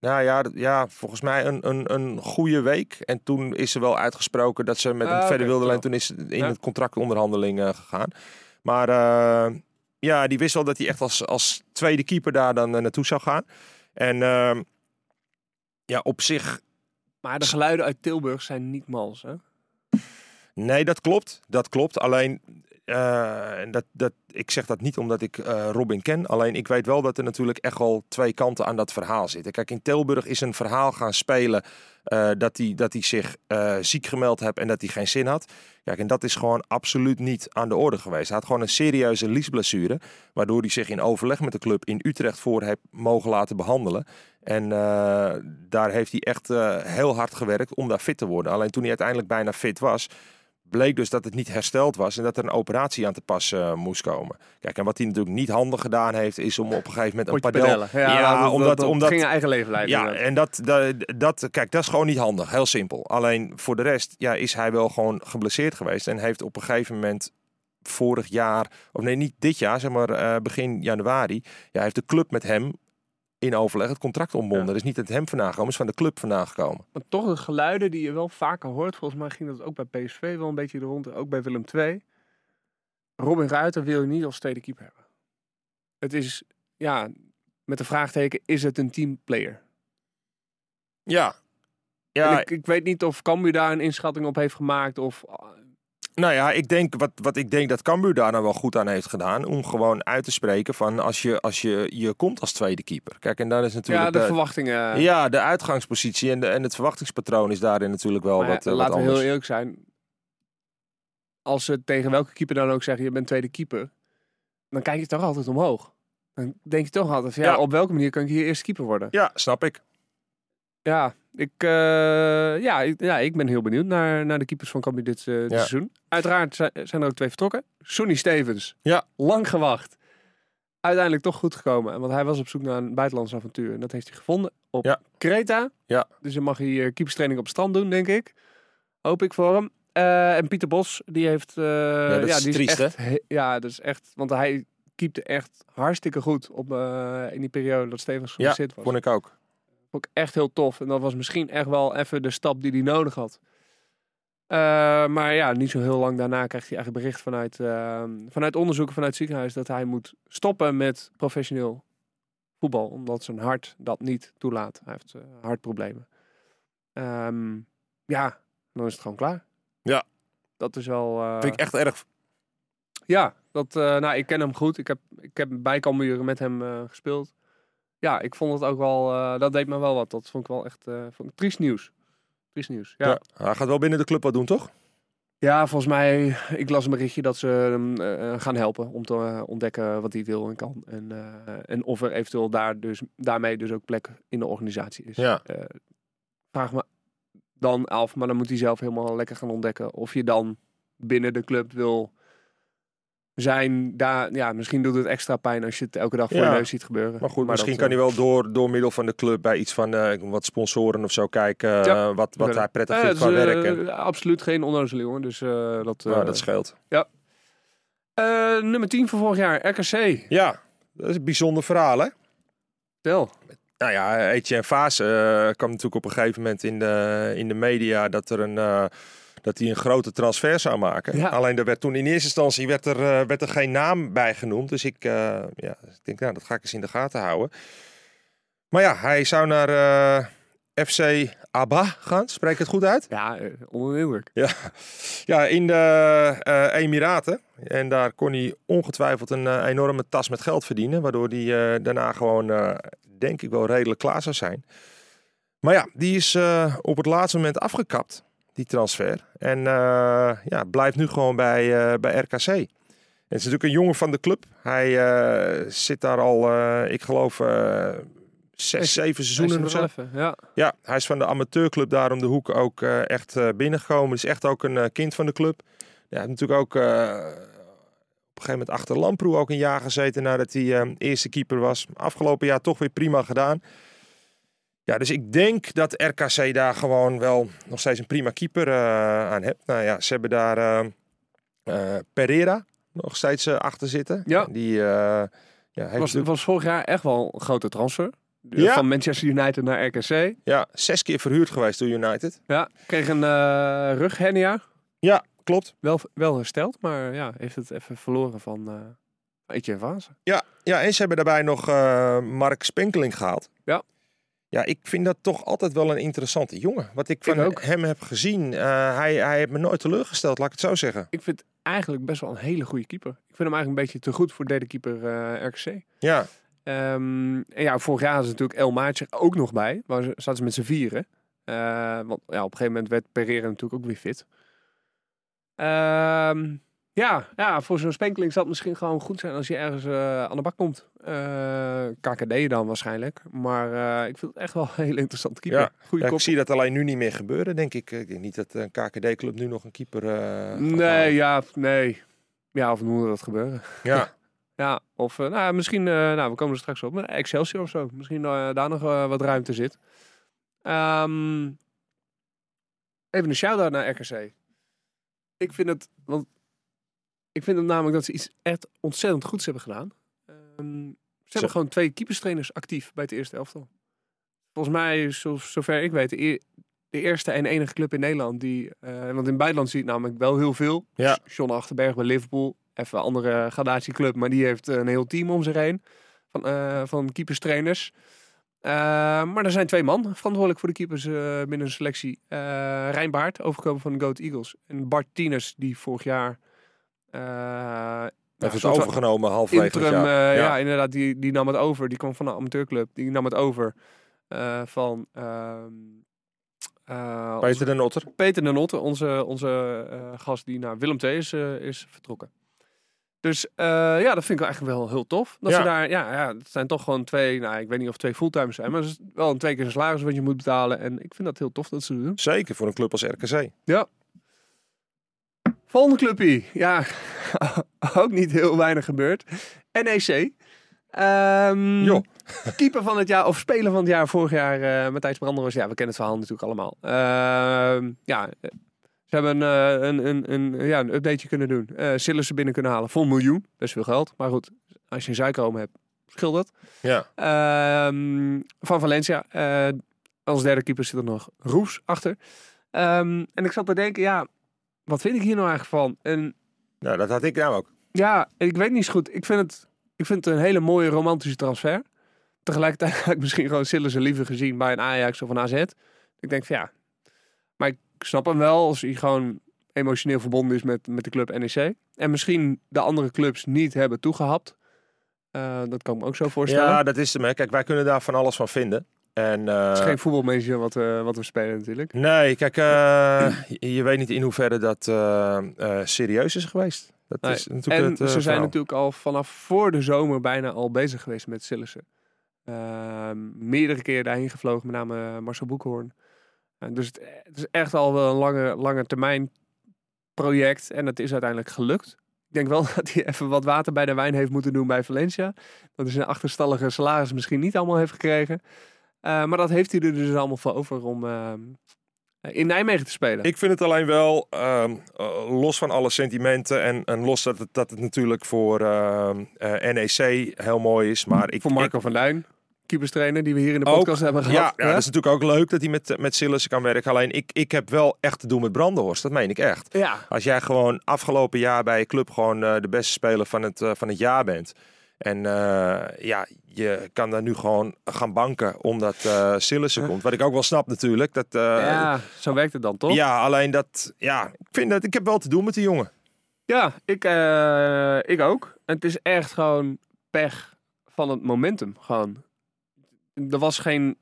nou ja, ja, volgens mij een, een, een goede week. En toen is er wel uitgesproken dat ze met hem Ah, verder oké, wilden. En toen is het in Ja. het contractonderhandeling eh, gegaan. Maar eh, ja, die wist wel dat hij echt als, als tweede keeper daar dan eh, naartoe zou gaan. En ehm, ja, op zich Maar de geluiden uit Tilburg zijn niet mals, hè? Nee, dat klopt. Dat klopt. Alleen, eh, dat, dat, ik zeg dat niet omdat ik eh, Robin ken. Alleen, ik weet wel dat er natuurlijk echt wel twee kanten aan dat verhaal zitten. Kijk, in Tilburg is een verhaal gaan spelen eh, dat hij dat zich ziek gemeld heeft en dat hij geen zin had. Kijk, en dat is gewoon absoluut niet aan de orde geweest. Hij had gewoon een serieuze liesblessure, waardoor hij zich in overleg met de club in Utrecht voor heeft mogen laten behandelen. En daar heeft hij echt heel hard gewerkt om daar fit te worden. Alleen toen hij uiteindelijk bijna fit was, bleek dus dat het niet hersteld was en dat er een operatie aan te pas eh, moest komen. Kijk, en wat hij natuurlijk niet handig gedaan heeft, is om op een gegeven moment een padel... padellen. Ja, dat, omdat, dat, dat omdat, ging eigen leven leiden. ja, en dat, dat, dat, kijk, dat is gewoon niet handig. Heel simpel. Alleen voor de rest ja, is hij wel gewoon geblesseerd geweest. En heeft op een gegeven moment vorig jaar, of nee, niet dit jaar, zeg maar eh, begin januari, ja, heeft de club met hem in overleg het contract ontbonden. Ja. Dus niet het hem vandaan gekomen, is van de club vandaan gekomen. Maar toch de geluiden die je wel vaker hoort. Volgens mij ging dat ook bij PSV wel een beetje er rond. Ook bij Willem II. Robin Ruiter wil je niet als tweede keeper hebben. Het is, ja, met de vraagteken, is het een teamplayer? Ja. En Ja, ik, ik weet niet of Cambuur daar een inschatting op heeft gemaakt. Of, ah, Nou ja, ik denk, wat, wat ik denk dat Cambuur daar nou wel goed aan heeft gedaan. Om gewoon uit te spreken van als je, als je, je komt als tweede keeper. Kijk, en dan is natuurlijk... ja, de de- verwachtingen. ja, de uitgangspositie en, de, en het verwachtingspatroon is daarin natuurlijk wel Maar wat, ja, eh, wat laten we heel eerlijk zijn. Als ze tegen welke keeper dan ook zeggen, je bent tweede keeper. Dan kijk je toch altijd omhoog. Dan denk je toch altijd, ja, Ja. op welke manier kan ik hier eerste keeper worden? Ja, snap ik. Ja, ik, eh, ja, ik, ja, ik ben heel benieuwd naar, naar de keepers van Cambuur dit, eh, dit Ja. seizoen. Uiteraard zijn, er ook twee vertrokken. Sonny Stevens. Ja. Lang gewacht. Uiteindelijk toch goed gekomen. Want hij was op zoek naar een buitenlands avontuur. En dat heeft hij gevonden op Ja. Kreta. Ja. Dus dan mag hij eh, keeperstraining op stand doen, denk ik. Hoop ik voor hem. Eh, en Pieter Bos, die heeft... dat is die triest, echt, he- Ja, dat is echt... Want hij keepte echt hartstikke goed op, in die periode dat Stevens Ja, geblesseerd was. vond ik ook. Vond ik echt heel tof. En dat was misschien echt wel even de stap die hij nodig had. Eh, maar ja, niet zo heel lang daarna krijgt hij eigenlijk bericht vanuit, eh, vanuit onderzoeken vanuit het ziekenhuis dat hij moet stoppen met professioneel voetbal. Omdat zijn hart dat niet toelaat. Hij heeft eh, hartproblemen. Ehm, ja, dan is het gewoon klaar. Ja. Dat is wel... eh, Vind ik echt erg. ja, dat, nou, ik ken hem goed. Ik heb, ik heb bij Cambuur met hem gespeeld. Ja, ik vond het ook wel, eh, dat deed me wel wat. Dat vond ik wel echt uh, vond ik triest nieuws. triest nieuws. Ja. Ja. Hij gaat wel binnen de club wat doen, toch? Ja, volgens mij, ik las een berichtje dat ze hem eh, gaan helpen om te ontdekken wat hij wil en kan. En, en of er eventueel daar dus, daarmee dus ook plek in de organisatie is. Ja. Vraag me dan af, maar dan moet hij zelf helemaal lekker gaan ontdekken of je dan binnen de club wil zijn. Daar, ja, misschien doet het extra pijn als je het elke dag voor Ja. je neus ziet gebeuren. Maar goed, misschien dat, kan hij eh, wel door, door middel van de club bij iets van eh, wat sponsoren of zo kijken. eh, Ja. wat, wat Ja. hij prettig vindt qua is, werk. eh, En, absoluut geen onnozele jongen, dus dat... nou, eh, dat scheelt. eh, nummer 10 van vorig jaar, RKC. Ja, dat is een bijzonder verhaal, hè? Tel. Nou ja, Etienne Vaas eh, kwam natuurlijk op een gegeven moment in de, in de media dat er een... dat hij een grote transfer zou maken. Ja. Alleen er werd toen in eerste instantie werd er, eh, werd er geen naam bij genoemd. Dus ik, eh, ja, ik denk, nou, dat ga ik eens in de gaten houden. Maar ja, hij zou naar eh, FC Abba gaan. Spreek ik het goed uit? Ja, de indruk. Ja, in de Emiraten. En daar kon hij ongetwijfeld een enorme tas met geld verdienen. Waardoor hij daarna gewoon, denk ik wel, redelijk klaar zou zijn. Maar ja, die is op het laatste moment afgekapt, die transfer. En eh, ja, blijft nu gewoon bij, eh, bij RKC. En het is natuurlijk een jongen van de club. Hij eh, zit daar al, ik geloof, zes, zeven seizoenen of zo. Even, ja. Ja, hij is van de amateurclub daar om de hoek ook echt eh, binnengekomen. Is echt ook een kind van de club. Ja, heeft natuurlijk ook op een gegeven moment achter Lamproe ook een jaar gezeten nadat hij eerste keeper was. Afgelopen jaar toch weer prima gedaan. Ja, dus ik denk dat RKC daar gewoon wel nog steeds een prima keeper eh, aan heeft. Nou ja, ze hebben daar eh, eh, Pereira nog steeds achter zitten. Ja. Die ja, heeft was, was vorig jaar echt wel een grote transfer. Ja. Van Manchester United naar RKC. ja, zes keer verhuurd geweest door United. Ja, kreeg een eh rughernia. Ja, klopt. Wel, wel hersteld, maar ja, heeft het even verloren van eh Etienne Vase. Ja, ja, en ze hebben daarbij nog Mark Spenkeling gehaald. Ja. Ja, ik vind dat toch altijd wel een interessante jongen. Wat ik van Ik ook. hem heb gezien, eh, hij, hij heeft me nooit teleurgesteld, laat ik het zo zeggen. Ik vind eigenlijk best wel een hele goede keeper. Ik vind hem eigenlijk een beetje te goed voor derde keeper eh, RKC. Ja, Ehm, en ja, vorig jaar is natuurlijk El Maatje ook nog bij. Maar ze zaten ze met z'n vieren. Eh, want ja, op een gegeven moment werd Pereira natuurlijk ook weer fit. Ehm, ja, ja, voor zo'n spenkeling zal het misschien gewoon goed zijn als je ergens eh, aan de bak komt. Eh, KKD dan waarschijnlijk. Maar eh, ik vind het echt wel een hele interessante keeper. Ja. Goeie ja, kop. ik zie dat alleen nu niet meer gebeuren, denk ik. Ik denk niet dat een KKD-club nu nog een keeper Nee, ja, nee. Ja, of moet dat gebeuren? Ja, Ja, of nou, misschien, nou, we komen er straks op, maar Excelsior of zo. Misschien daar nog wat ruimte zit. Ehm, even een shout-out naar RKC. Ik vind het, want ik vind het namelijk dat ze iets echt ontzettend goeds hebben gedaan. Ehm, ze hebben gewoon twee keeperstrainers actief bij het eerste elftal. Volgens mij, zo, zover ik weet, de, eer- de eerste en enige club in Nederland die, eh, want in buitenland zie je het namelijk wel heel veel. Ja. John Achterberg bij Liverpool, even een andere gradatieclub, maar die heeft een heel team om zich heen van, eh, van keeperstrainers. Eh, maar er zijn twee man verantwoordelijk voor de keepers binnen een selectie. Rijn Baart, overgekomen van de Goat Eagles. En Bart Tieners, die vorig jaar... eh, heeft het soort van overgenomen halverwege het interim, jaar. eh, ja. inderdaad, die, die nam het over. Die kwam van een amateurclub. Die nam het over eh, van ehm eh, Peter de Notter. Peter de Notte, onze, onze eh, gast die naar Willem II is, eh, is vertrokken. Dus eh, ja, dat vind ik wel eigenlijk wel heel tof. Dat Ja. ze daar, ja, ja, het zijn toch gewoon twee, nou, ik weet niet of twee fulltimers zijn, maar het is wel een twee keer een salaris wat je moet betalen. En ik vind dat heel tof dat ze doen. Zeker voor een club als RKC. Ja. Volgende clubje. Ja, ook niet heel weinig gebeurd. NEC. Ehm, Joh. Keeper van het jaar, of speler van het jaar vorig jaar, eh Matthijs Branderos. Ja, we kennen het verhaal natuurlijk allemaal. Ehm, ja, ze hebben eh, een, een, een, ja, een updateje kunnen doen. Eh Sillissen binnen kunnen halen voor een miljoen. Best veel geld. Maar goed, als je een zuikomen hebt, scheelt dat. Ja, Ehm, van Valencia. als derde keeper zit er nog Roes achter. Ehm, en ik zat te denken, ja, wat vind ik hier nou eigenlijk van? En nou, dat had ik nou ook. ja, ik weet niet zo goed. Ik vind het, ik vind het een hele mooie romantische transfer. Tegelijkertijd had ik misschien gewoon Sillissen liever gezien bij een Ajax of een AZ. Ik denk van ja, maar ik snap hem wel als hij gewoon emotioneel verbonden is met, met de club NEC. En misschien de andere clubs niet hebben toegehapt. Eh, dat kan ik me ook zo voorstellen. Ja, dat is hem. Hè. Kijk, wij kunnen daar van alles van vinden. En, eh, Het is geen voetbalmanager wat, we wat we spelen natuurlijk. Nee, kijk, eh, je, je weet niet in hoeverre dat eh, eh, serieus is geweest. Dat Nee. is natuurlijk En het, eh, ze zijn verhaal. natuurlijk al vanaf voor de zomer bijna al bezig geweest met Sillissen. Ehm, meerdere keren daarheen gevlogen, met name Marcel Boekhoorn. Eh, dus het, het is echt al wel een lange, lange termijn project. En het is uiteindelijk gelukt. Ik denk wel dat hij even wat water bij de wijn heeft moeten doen bij Valencia. Dat hij zijn achterstallige salaris misschien niet allemaal heeft gekregen. Eh, maar dat heeft hij er dus allemaal voor over om ehm, in Nijmegen te spelen. Ik vind het alleen wel, ehm, eh, los van alle sentimenten en, en los dat het, dat het natuurlijk voor eh, NEC heel mooi is. Maar ik, voor Marco van Duin, keeperstrainer, die we hier in de Ook, podcast hebben gehad. ja, ja, dat is natuurlijk ook leuk dat hij met, met Sillissen kan werken. Alleen ik, ik heb wel echt te doen met Brandenhorst, dat meen ik echt. ja. Als jij gewoon afgelopen jaar bij je club gewoon eh, de beste speler van het, eh, van het jaar bent. En eh, ja, je kan daar nu gewoon gaan banken omdat eh Sillissen komt. Wat ik ook wel snap natuurlijk. Dat, eh, ja, zo werkt het dan toch? ja, alleen dat, ja, ik vind dat, ik heb wel te doen met die jongen. Ja, ik, ik ook. En het is echt gewoon pech van het momentum. Gewoon. Er was, geen,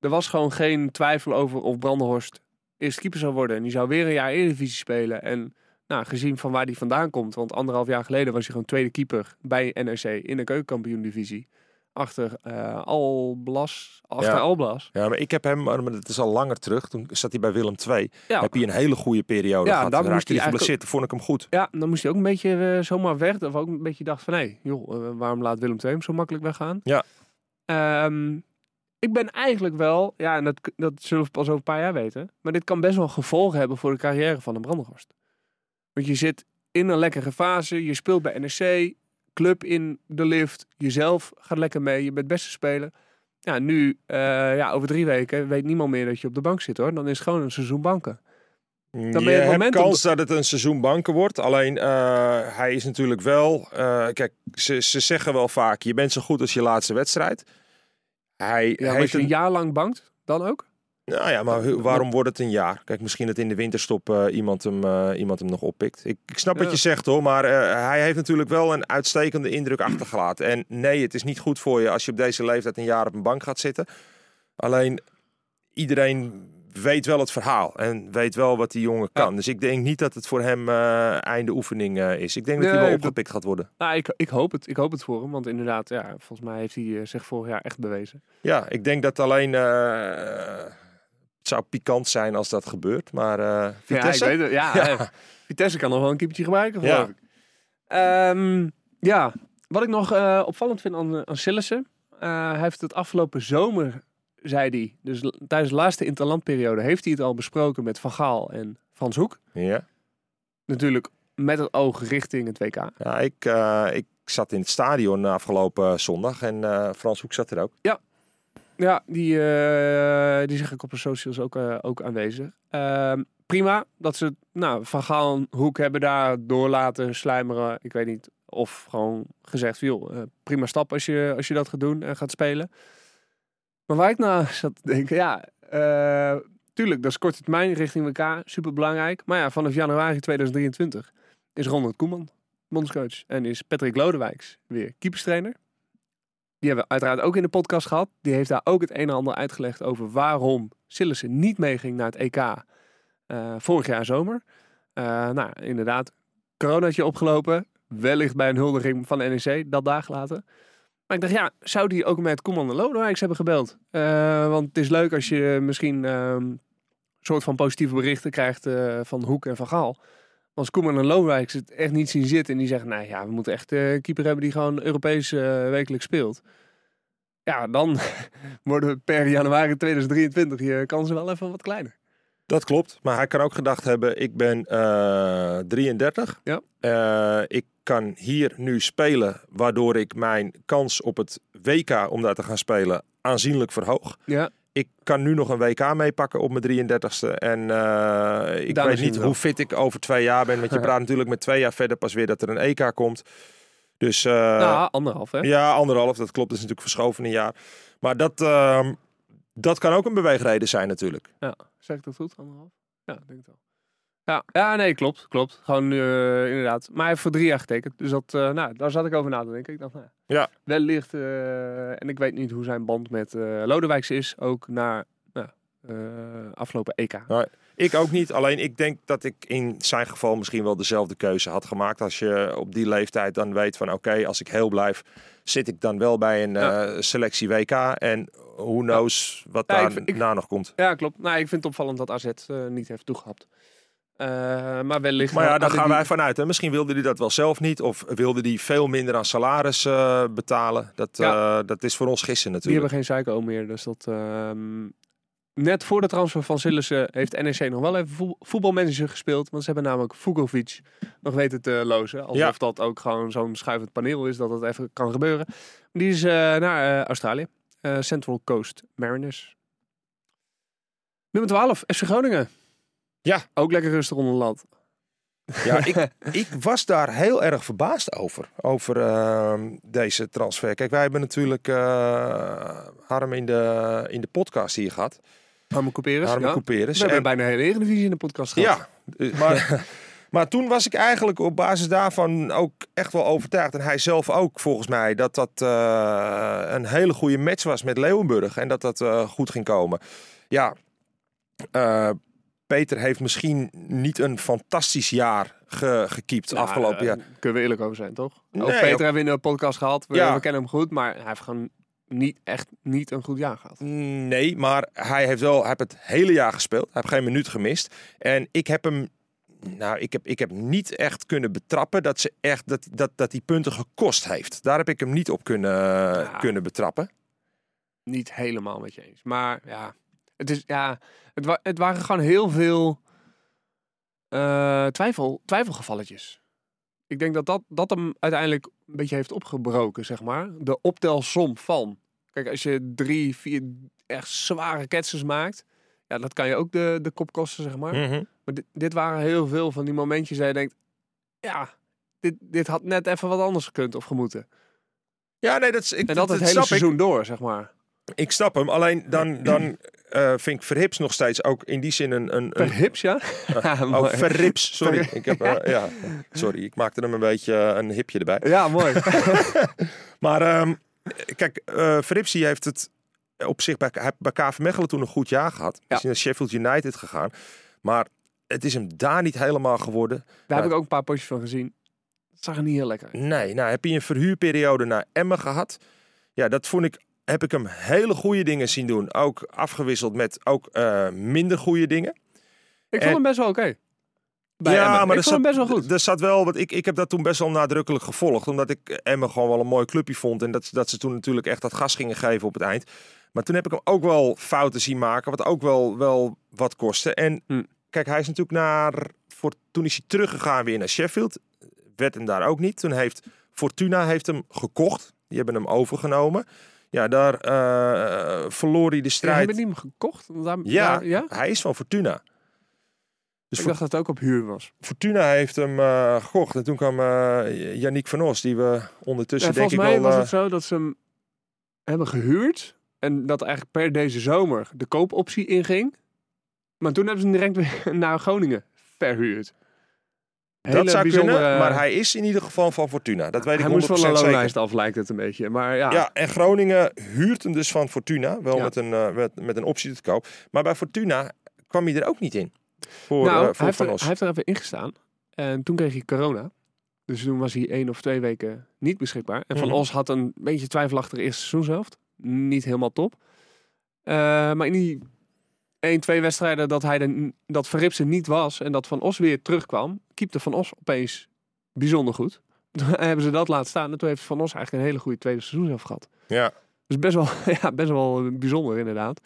er was gewoon geen twijfel over of Brandenhorst eerst keeper zou worden. En die zou weer een jaar Eredivisie spelen. En nou, gezien van waar hij vandaan komt. Want anderhalf jaar geleden was hij gewoon tweede keeper bij NRC in de keukenkampioen-divisie. Achter eh, Alblas. Achter Ja. Alblas. Ja, maar ik heb hem, maar dat is al langer terug. Toen zat hij bij Willem II. Ja. Heb hij een hele goede periode Ja, gehad. daar moest hij geblesseerd. Vond ik hem goed. Ja, dan moest hij ook een beetje eh, zomaar weg. Of ook een beetje dacht van, hé, joh, eh, waarom laat Willem II hem zo makkelijk weggaan? Ja. Ehm, ik ben eigenlijk wel, ja, en dat, dat zullen we pas over een paar jaar weten. Maar dit kan best wel gevolgen hebben voor de carrière van een Brandenhorst. Want je zit in een lekkere fase. Je speelt bij NEC, club in de lift. Jezelf gaat lekker mee. Je bent beste speler. Ja, nu, eh, ja, over drie weken weet niemand meer dat je op de bank zit hoor. Dan is het gewoon een seizoen banken. Dan ben je je het hebt kans dat het een seizoen banken wordt. Alleen eh, hij is natuurlijk wel. eh, kijk, ze, ze zeggen wel vaak: je bent zo goed als je laatste wedstrijd. Hij Ja, heeft je een een, jaar lang bankt, dan ook? Nou ja, maar waarom wordt het een jaar? Kijk, misschien dat in de winterstop eh, iemand, hem, eh, iemand hem nog oppikt. Ik, ik snap wat je zegt hoor, maar eh, hij heeft natuurlijk wel een uitstekende indruk achtergelaten. En nee, het is niet goed voor je als je op deze leeftijd een jaar op een bank gaat zitten. Alleen iedereen weet wel het verhaal en weet wel wat die jongen kan. Dus ik denk niet dat het voor hem einde oefening is. Ik denk dat hij wel dat- opgepikt gaat worden. Nou, ik, ik, hoop het. ik hoop het voor hem. Want inderdaad, ja, volgens mij heeft hij zich vorig jaar echt bewezen. Ja, ik denk dat alleen... het zou pikant zijn als dat gebeurt, maar eh Vitesse... Ja, ik weet het. Ja, Ja. eh, Vitesse kan nog wel een keepertje gebruiken, Ja. geloof ik. Ehm, ja, wat ik nog eh, opvallend vind aan, aan Sillissen. hij heeft het afgelopen zomer, zei hij, dus tijdens de laatste interlandperiode, heeft hij het al besproken met Van Gaal en Frans Hoek. Ja. Natuurlijk met het oog richting het WK. Ja, ik, ik zat in het stadion afgelopen zondag en Frans Hoek zat er ook. Ja, die, eh, die zeg ik op de socials ook, eh, ook aanwezig. Ehm, prima dat ze nou, Van Gaal Hoek hebben daar door laten sluimeren. Ik weet niet. Of gewoon gezegd, joh, eh, prima stap als je, als je dat gaat doen en gaat spelen. Maar waar ik nou zat te denken, ja, tuurlijk, dat is korte termijn richting WK, super belangrijk. Maar ja, vanaf januari 2023 is Ronald Koeman bondscoach en is Patrick Lodewijks weer keeperstrainer. Die hebben we uiteraard ook in de podcast gehad. Die heeft daar ook het een en ander uitgelegd over waarom Sillissen niet meeging naar het EK eh, vorig jaar zomer. Eh, nou, inderdaad, coronaatje opgelopen. Wellicht bij een huldiging van NEC, dat dagen later. Maar ik dacht, ja, zou die ook met Koeman en Lodewijks hebben gebeld? Eh, want het is leuk als je misschien ehm, een soort van positieve berichten krijgt van Hoek en van Gaal. Als Koeman en Lodewijks het echt niet zien zitten en die zeggen, nee, ja, we moeten echt eh, een keeper hebben die gewoon Europees eh, wekelijk speelt. Ja, dan worden we per januari 2023 je kansen wel even wat kleiner. Dat klopt, maar hij kan ook gedacht hebben, ik ben eh 33. Ja. Ik kan hier nu spelen, waardoor ik mijn kans op het WK om daar te gaan spelen aanzienlijk verhoog. Ja, Ik kan nu nog een WK meepakken op mijn 33ste. En eh, ik Daar weet niet wel. hoe fit ik over twee jaar ben. Want je praat natuurlijk met twee jaar verder pas weer dat er een EK komt. Dus eh, nou, anderhalf hè? ja, anderhalf, dat klopt. Dat is natuurlijk verschoven een jaar. Maar dat, ehm, dat kan ook een beweegreden zijn natuurlijk. Ja, zeg ik dat goed? Anderhalf? Ja, ik denk het wel. Ja, ja, nee, klopt, klopt. Gewoon eh, inderdaad. Maar hij heeft voor drie jaar getekend. Dus dat, eh, nou, daar zat ik over na te denken. Ik dacht, nou, Ja. wellicht, eh, en ik weet niet hoe zijn band met Lodewijks is, ook na nou, afgelopen EK. Ik ook niet. Alleen ik denk dat ik in zijn geval misschien wel dezelfde keuze had gemaakt. Als je op die leeftijd dan weet van oké, als ik heel blijf, zit ik dan wel bij een Ja. selectie WK. En who knows wat Ja, daar vind- ik- na nog komt. Ja, klopt. Nou, ik vind het opvallend dat AZ niet heeft toegehapt. Eh, maar wellicht... Maar ja, daar gaan die- wij vanuit. Hè. Misschien wilde hij dat wel zelf niet. Of wilde hij veel minder aan salaris eh, betalen. Dat, Ja. eh, dat is voor ons gissen Die natuurlijk. hebben geen Psycho meer, dus dat... ehm, Net voor de transfer van Sillissen heeft NEC nog wel even voe- voetbalmanager gespeeld. Want ze hebben namelijk Vukovic nog weten te lozen. Alsof Ja. dat ook gewoon zo'n schuivend paneel is, dat het even kan gebeuren. Die is eh, naar eh, Australië. Eh, Central Coast Mariners. Nummer 12, FC Groningen. Ja. Ook lekker rustig onder de lat. Ja, ik, ik was daar heel erg verbaasd over. Over ehm, deze transfer. Kijk, wij hebben natuurlijk eh, Harm in de, in de podcast hier gehad. Harmen Couperus. Harm ja. Couperus. We hebben En- bijna de hele Eredivisie in de podcast gehad. Ja, eh, maar, maar toen was ik eigenlijk op basis daarvan ook echt wel overtuigd. En hij zelf ook volgens mij dat dat eh, een hele goede match was met Leeuwenburg. En dat dat eh, goed ging komen. Ja, eh, Peter heeft misschien niet een fantastisch jaar ge, gekiept Nou, afgelopen eh, jaar. Kunnen we eerlijk over zijn, toch? ook Nee, Peter ook- hebben we in de podcast gehad. We, Ja. we kennen hem goed, maar hij heeft gewoon niet echt niet een goed jaar gehad. Nee, maar hij heeft wel hij heeft het hele jaar gespeeld. Hij heeft geen minuut gemist. En ik heb hem. Nou, ik heb, ik heb niet echt kunnen betrappen dat, ze echt, dat, dat, dat die punten gekost heeft. Daar heb ik hem niet op kunnen, kunnen betrappen. Niet helemaal met je eens. Maar ja, het, is, ja, het, wa- het waren gewoon heel veel eh, twijfel, twijfelgevalletjes. Ik denk dat, dat dat hem uiteindelijk een beetje heeft opgebroken, zeg maar. De optelsom van. Kijk, als je drie, vier echt zware ketsers maakt, ja, dat kan je ook de, de kop kosten, zeg maar. Mhm. Maar dit, dit waren heel veel van die momentjes dat je denkt, ja, dit, dit had net even wat anders gekund of gemoeten. Ja, nee, dat, is- ik, En dat het hele ik. seizoen door, zeg maar. Ik snap hem. Alleen dan, dan eh, vind ik Verhips nog steeds ook in die zin een... een, een hips, ja? oh. Verrips, sorry. Ik heb, eh, ja, sorry, ik maakte hem een beetje eh, een hipje erbij. ja, mooi. Maar ehm, kijk, eh Verrips die heeft het op zich bij, bij KV Mechelen toen een goed jaar gehad. Is naar Sheffield United gegaan. Maar het is hem daar niet helemaal geworden. Daar heb ik ook een paar potjes van gezien. Het zag er niet heel lekker uit. Nee, nou heb je een verhuurperiode naar Emmen gehad. Ja, dat vond ik, heb ik hem hele goede dingen zien doen. Ook afgewisseld met ook eh, minder goede dingen. Ik En- vond hem best wel oké. Emmen. ik er vond zat, best wel goed. Er zat wel, want ik, ik heb dat toen best wel nadrukkelijk gevolgd. Omdat ik Emmen gewoon wel een mooi clubje vond. En dat, dat ze toen natuurlijk echt dat gas gingen geven op het eind. Maar toen heb ik hem ook wel fouten zien maken. Wat ook wel, wel wat kostte. En Hm. kijk, hij is natuurlijk naar... Voor, toen is hij teruggegaan weer naar Sheffield. Werd hem daar ook niet. Toen heeft Fortuna heeft hem gekocht. Die hebben hem overgenomen. Ja, daar eh, verloor hij de Ja, strijd. hebben die hem gekocht? Daar, Ja, daar- ja? hij is van Fortuna. Dus ik dacht dat het ook op huur was. Fortuna heeft hem eh, gekocht. En toen kwam eh Yannick van Os, die we ondertussen Ja, denk volgens ik mij wel... was het zo dat ze hem hebben gehuurd. En dat eigenlijk per deze zomer de koopoptie inging. Maar toen hebben ze hem direct weer naar Groningen verhuurd. Dat zou kunnen, maar hij is in ieder geval van Fortuna. Dat weet hij ik 100% moest van een zeker. loonlijst af, lijkt het een beetje. Maar ja, Ja, en Groningen huurt hem dus van Fortuna. Wel Ja. met, een, eh, met, met een optie te koop. Maar bij Fortuna kwam hij er ook niet in. Voor, nou, eh, hij, heeft Van er, hij heeft er even ingestaan. En toen kreeg hij corona. Dus toen was hij één of twee weken niet beschikbaar. En Van Mhm. Os had een beetje twijfelachtige eerste seizoenshelft. Niet helemaal top. Eh, maar in die één, twee wedstrijden dat, hij er, dat Verripsen niet was... en dat Van Os weer terugkwam... keepte Van Os opeens bijzonder goed. Toen hebben ze dat laten staan. En toen heeft Van Os eigenlijk een hele goede tweede seizoenshelft gehad. Ja. Dus best wel, ja, best wel bijzonder inderdaad.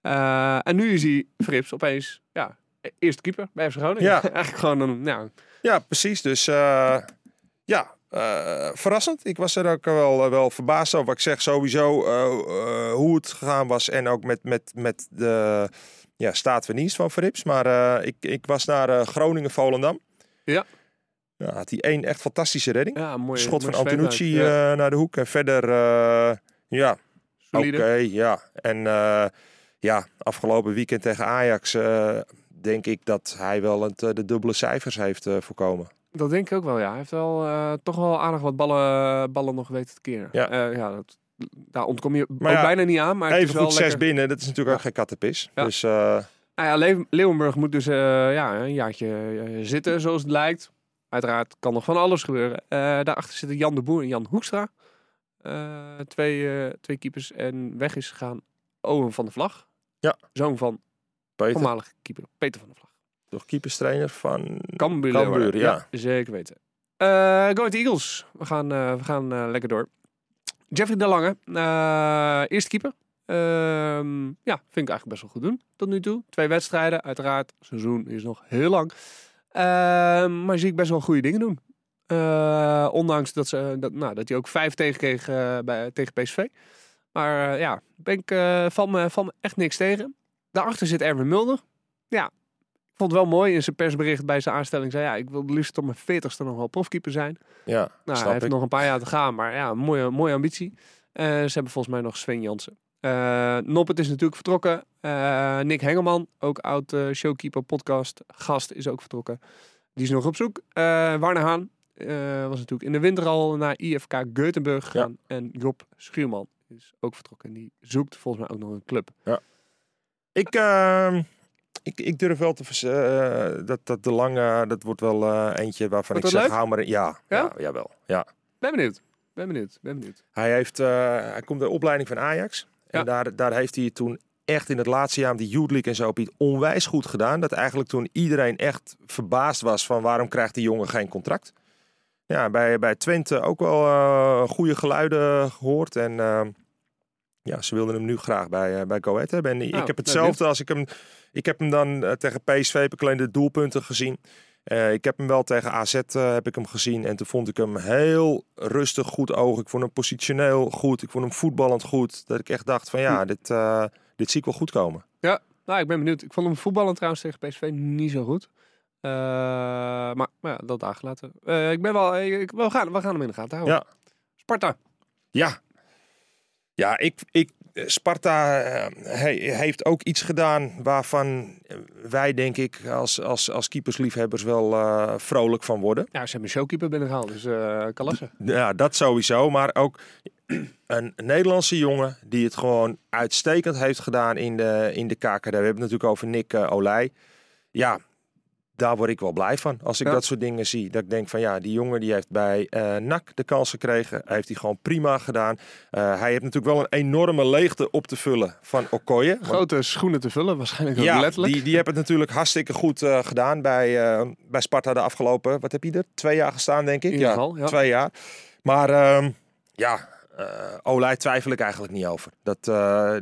Eh, en nu is hij Frips opeens, ja, eerste keeper bij FC Groningen. Ja. Eigenlijk gewoon een, nou, Ja, precies. Dus eh, ja, eh, verrassend. Ik was er ook wel, wel verbaasd over. Ik zeg sowieso eh, eh, hoe het gegaan was. En ook met, met, met de ja, staat van dienst van Verrips. Maar eh, ik, ik was naar eh, Groningen-Volendam. Ja. Ja, had hij één echt fantastische redding. ja, Schot van Antonucci. Ja, eh, naar de hoek. En verder, eh, ja, oké, ja. En eh, ja, afgelopen weekend tegen Ajax, eh, denk ik dat hij wel het, eh, de dubbele cijfers heeft eh, voorkomen. Dat denk ik ook wel, ja. Hij heeft wel eh, toch wel aardig wat ballen, ballen nog weten te keren. Ja. Eh, ja dat, daar ontkom je Maar ook ja, bijna niet aan. Maar het is Even wel goed zes lekker. binnen, dat is natuurlijk ook geen kattenpis. Ja. Dus eh, Nou ja, Le- Leeuwenburg moet dus ja, een jaartje zitten, zoals het lijkt. Uiteraard kan nog van alles gebeuren. Daarachter zitten Jan de Boer en Jan Hoekstra. Twee, twee keepers. En weg is gegaan Owen van de Vlag. Ja. Zoon van Peter, voormalig keeper Peter van de Vlag. Toch keeperstrainer van Cambuur, Cambuur, Leeuwarden. ja. Zeker weten. Eh Go Ahead Eagles. We gaan, eh, we gaan eh, lekker door. Jeffrey de Lange. eerste keeper. Ehm, ja, vind ik eigenlijk best wel goed doen tot nu toe. Twee wedstrijden, uiteraard. Het seizoen is nog heel lang. Ehm, maar zie ik best wel goede dingen doen. Ondanks dat, ze, dat, nou, dat hij ook vijf tegenkreeg eh, bij, tegen PSV. Maar ja, ben ik, van, me, van me echt niks tegen. Daarachter zit Erwin Mulder. Ja, ik vond het wel mooi in zijn persbericht bij zijn aanstelling. Zei ja, ik wil liefst tot mijn veertigste nog wel profkeeper zijn. Ja, Nou, hij heeft ik. nog een paar jaar te gaan, maar ja, mooie, mooie ambitie. Eh, ze hebben volgens mij nog Sven Jansen. Eh Noppet is natuurlijk vertrokken. Eh, Nick Hengelman, ook oud showkeeper podcast gast, is ook vertrokken. Die is nog op zoek. Warne Haan was natuurlijk in de winter al naar IFK Geutenburg gegaan. En Job Schuurman is ook vertrokken. En die zoekt volgens mij ook nog een club. Ik, ehm, ik, ik durf wel te eh, dat, dat de lange, dat wordt wel eh, eentje waarvan Wordt ik zeg, leuk? hou maar. Ja, Ja? ja? jawel. Ja. Ben benieuwd. Ben benieuwd. Ben benieuwd. Hij, heeft, eh, hij komt de opleiding van Ajax. Ja. En daar, daar heeft hij toen echt in het laatste jaar die Youth League en zo hij het onwijs goed gedaan. Dat eigenlijk toen iedereen echt verbaasd was van waarom krijgt die jongen geen contract. Ja, bij, bij Twente ook wel eh, goede geluiden gehoord. En ehm, ja, ze wilden hem nu graag bij, eh, bij Go Ahead hebben. En ik Nou, heb hetzelfde als ik hem... Ik heb hem dan eh, tegen PSV heb ik alleen de doelpunten gezien. Eh, ik heb hem wel tegen AZ heb ik hem gezien. En toen vond ik hem heel rustig, goed oog. Ik vond hem positioneel goed. Ik vond hem voetballend goed. Dat ik echt dacht van ja, dit, eh, dit zie ik wel goed komen. Nou, ik ben benieuwd. Ik vond hem voetballen trouwens tegen PSV niet zo goed. Maar, maar ja, dat daar gelaten. Eh, ik ben wel, ik, we, gaan, we gaan hem in de gaten houden. Ja. Sparta. Ja, ja ik, ik, Sparta eh, he- heeft ook iets gedaan waarvan wij, denk ik, als, als, als keepersliefhebbers wel eh, vrolijk van worden. Ja, ze hebben een showkeeper binnengehaald, dus eh Kalassen. Ja, dat sowieso. Maar ook een Nederlandse jongen die het gewoon uitstekend heeft gedaan in de, in de KKD. We hebben het natuurlijk over Nick Olij. Ja, daar word ik wel blij van. Als ik Ja. dat soort dingen zie. Dat ik denk van ja, die jongen die heeft bij eh NAC de kans gekregen. Heeft hij gewoon prima gedaan. Eh, hij heeft natuurlijk wel een enorme leegte op te vullen van Okoye. Want Grote schoenen te vullen, waarschijnlijk ook ja, letterlijk. die, die hebben het natuurlijk hartstikke goed eh, gedaan bij, bij Sparta de afgelopen, wat heb je er? Twee jaar gestaan, denk ik. In ieder geval, ja. twee jaar. Maar ehm, ja, eh Olij twijfel ik eigenlijk niet over. Dat,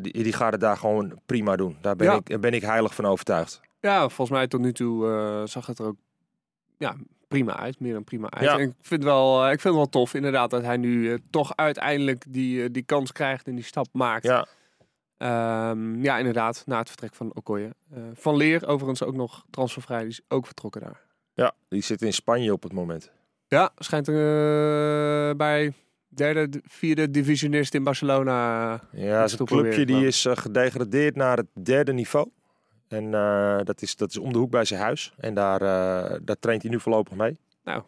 die, die gaat het daar gewoon prima doen. Daar ben, Ja. ik, ben ik heilig van overtuigd. Ja, volgens mij tot nu toe eh, zag het er ook ja, prima uit. Meer dan prima uit. Ja. En ik vind, wel, eh, ik vind het wel tof inderdaad dat hij nu eh, toch uiteindelijk die, die kans krijgt en die stap maakt. Ja, Ehm, ja, inderdaad, na het vertrek van Okoye. Van Leer, overigens ook nog transfervrij, die is ook vertrokken daar. ja, die zit in Spanje op het moment. Ja, schijnt eh, bij derde, vierde divisionist in Barcelona. Ja, is toch clubje die is gedegradeerd naar het derde niveau. En eh, dat, is, dat is om de hoek bij zijn huis. En daar, eh, daar traint hij nu voorlopig mee. Gaan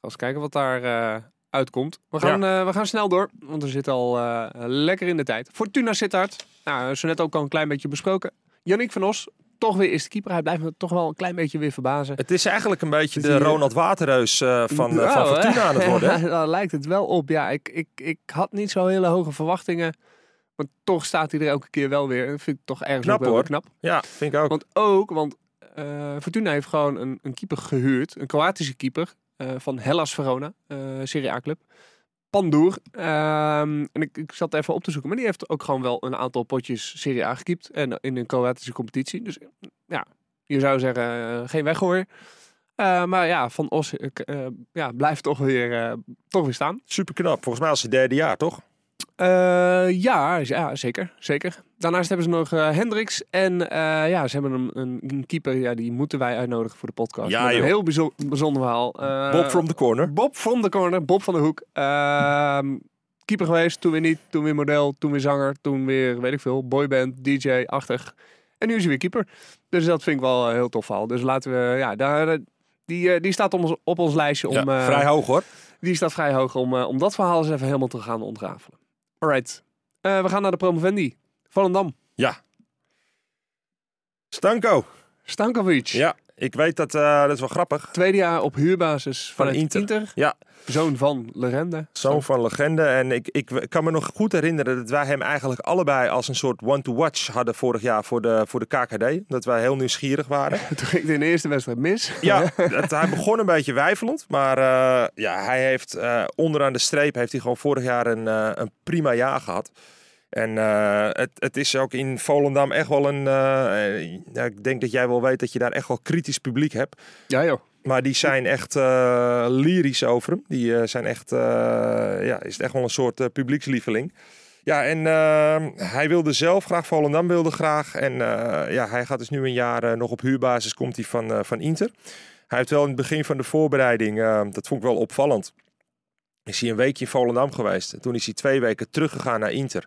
we eens kijken wat daar eh, uitkomt. We gaan, we gaan snel door, want we zitten al lekker in de tijd. Fortuna Sittard, nou, zo net ook al een klein beetje besproken. Yannick van Os, toch weer eerste keeper. Hij blijft me toch wel een klein beetje weer verbazen. Het is eigenlijk een beetje de Ronald Waterreus van, van Nou? Fortuna aan het worden. daar lijkt het wel op. Ja, ik, ik, ik had niet zo hele hoge verwachtingen. Maar toch staat hij er elke keer wel weer. Dat vind ik toch ergens Knap, wel hoor. knap. Ja, vind ik ook. Want ook, want eh, Fortuna heeft gewoon een, een keeper gehuurd. Een Kroatische keeper eh, van Hellas Verona, eh Serie A-club. Pandoer. Ehm, en ik, ik zat even op te zoeken. Maar die heeft ook gewoon wel een aantal potjes Serie A gekiept. En in een Kroatische competitie. Dus ja, je zou zeggen, geen weggooien. Eh maar ja, Van Os eh, ja, blijft toch weer, toch weer staan. Super knap. Volgens mij als het derde jaar, toch? Eh, ja, ja, zeker, zeker. Daarnaast hebben ze nog eh Hendricks. En eh, ja, ze hebben een, een, een keeper, ja, die moeten wij uitnodigen voor de podcast. Ja, een heel bijzo- bijzonder verhaal. Bob from the corner. Bob from the corner, Bob van de hoek. Ehm, keeper geweest, toen weer niet, toen weer model, toen weer zanger, toen weer, weet ik veel, boyband, DJ-achtig. En nu is hij weer keeper. Dus dat vind ik wel een heel tof verhaal. Dus laten we, ja, daar, die, die staat op ons, op ons lijstje om... Ja, vrij hoog hoor. Die staat vrij hoog om, om dat verhaal eens even helemaal te gaan ontrafelen. Alright. Eh, we gaan naar de promovendi. Volendam. Stanko. Stankovic. Ja, ik weet dat, eh, dat is wel grappig. Tweede jaar op huurbasis van Inter. Inter. Ja. Zoon van Legende. Zoon van legende. En ik, ik kan me nog goed herinneren dat wij hem eigenlijk allebei als een soort one-to-watch hadden vorig jaar voor de, voor de KKD. Dat wij heel nieuwsgierig waren. Toen ging het in de eerste wedstrijd mis. Ja, hij begon een beetje weifelend. Maar eh, ja, hij heeft eh, onderaan de streep heeft hij gewoon vorig jaar een, een prima jaar gehad. En eh, het, het is ook in Volendam echt wel een... eh, ik denk dat jij wel weet dat je daar echt wel kritisch publiek hebt. Ja joh. Maar die zijn echt eh, lyrisch over hem. Die zijn echt, ja, is echt wel een soort publiekslieveling. Ja, en eh, hij wilde zelf graag, Volendam wilde graag. En ja, hij gaat dus nu een jaar nog op huurbasis, komt hij van, van Inter. Hij heeft wel in het begin van de voorbereiding, eh, dat vond ik wel opvallend. Is hij een weekje in Volendam geweest. En toen is hij twee weken teruggegaan naar Inter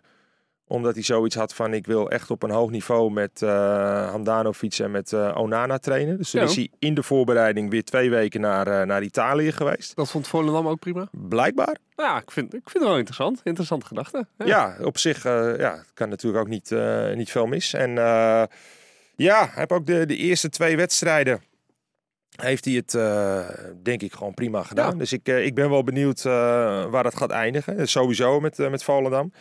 omdat hij zoiets had van ik wil echt op een hoog niveau met Handanovic en met eh, Onana trainen. Dus toen Ja. is hij in de voorbereiding weer twee weken naar, eh, naar Italië geweest. Dat vond Volendam ook prima. Blijkbaar. Ja, ik vind, ik vind het wel interessant. Interessante gedachte. Ja. Ja, op zich ja, kan natuurlijk ook niet, niet veel mis. En ja, heeft ook de, de eerste twee wedstrijden. Heeft hij het, denk ik, gewoon prima gedaan. Ja. Dus ik, ik ben wel benieuwd waar dat gaat eindigen. Sowieso met, met Volendam.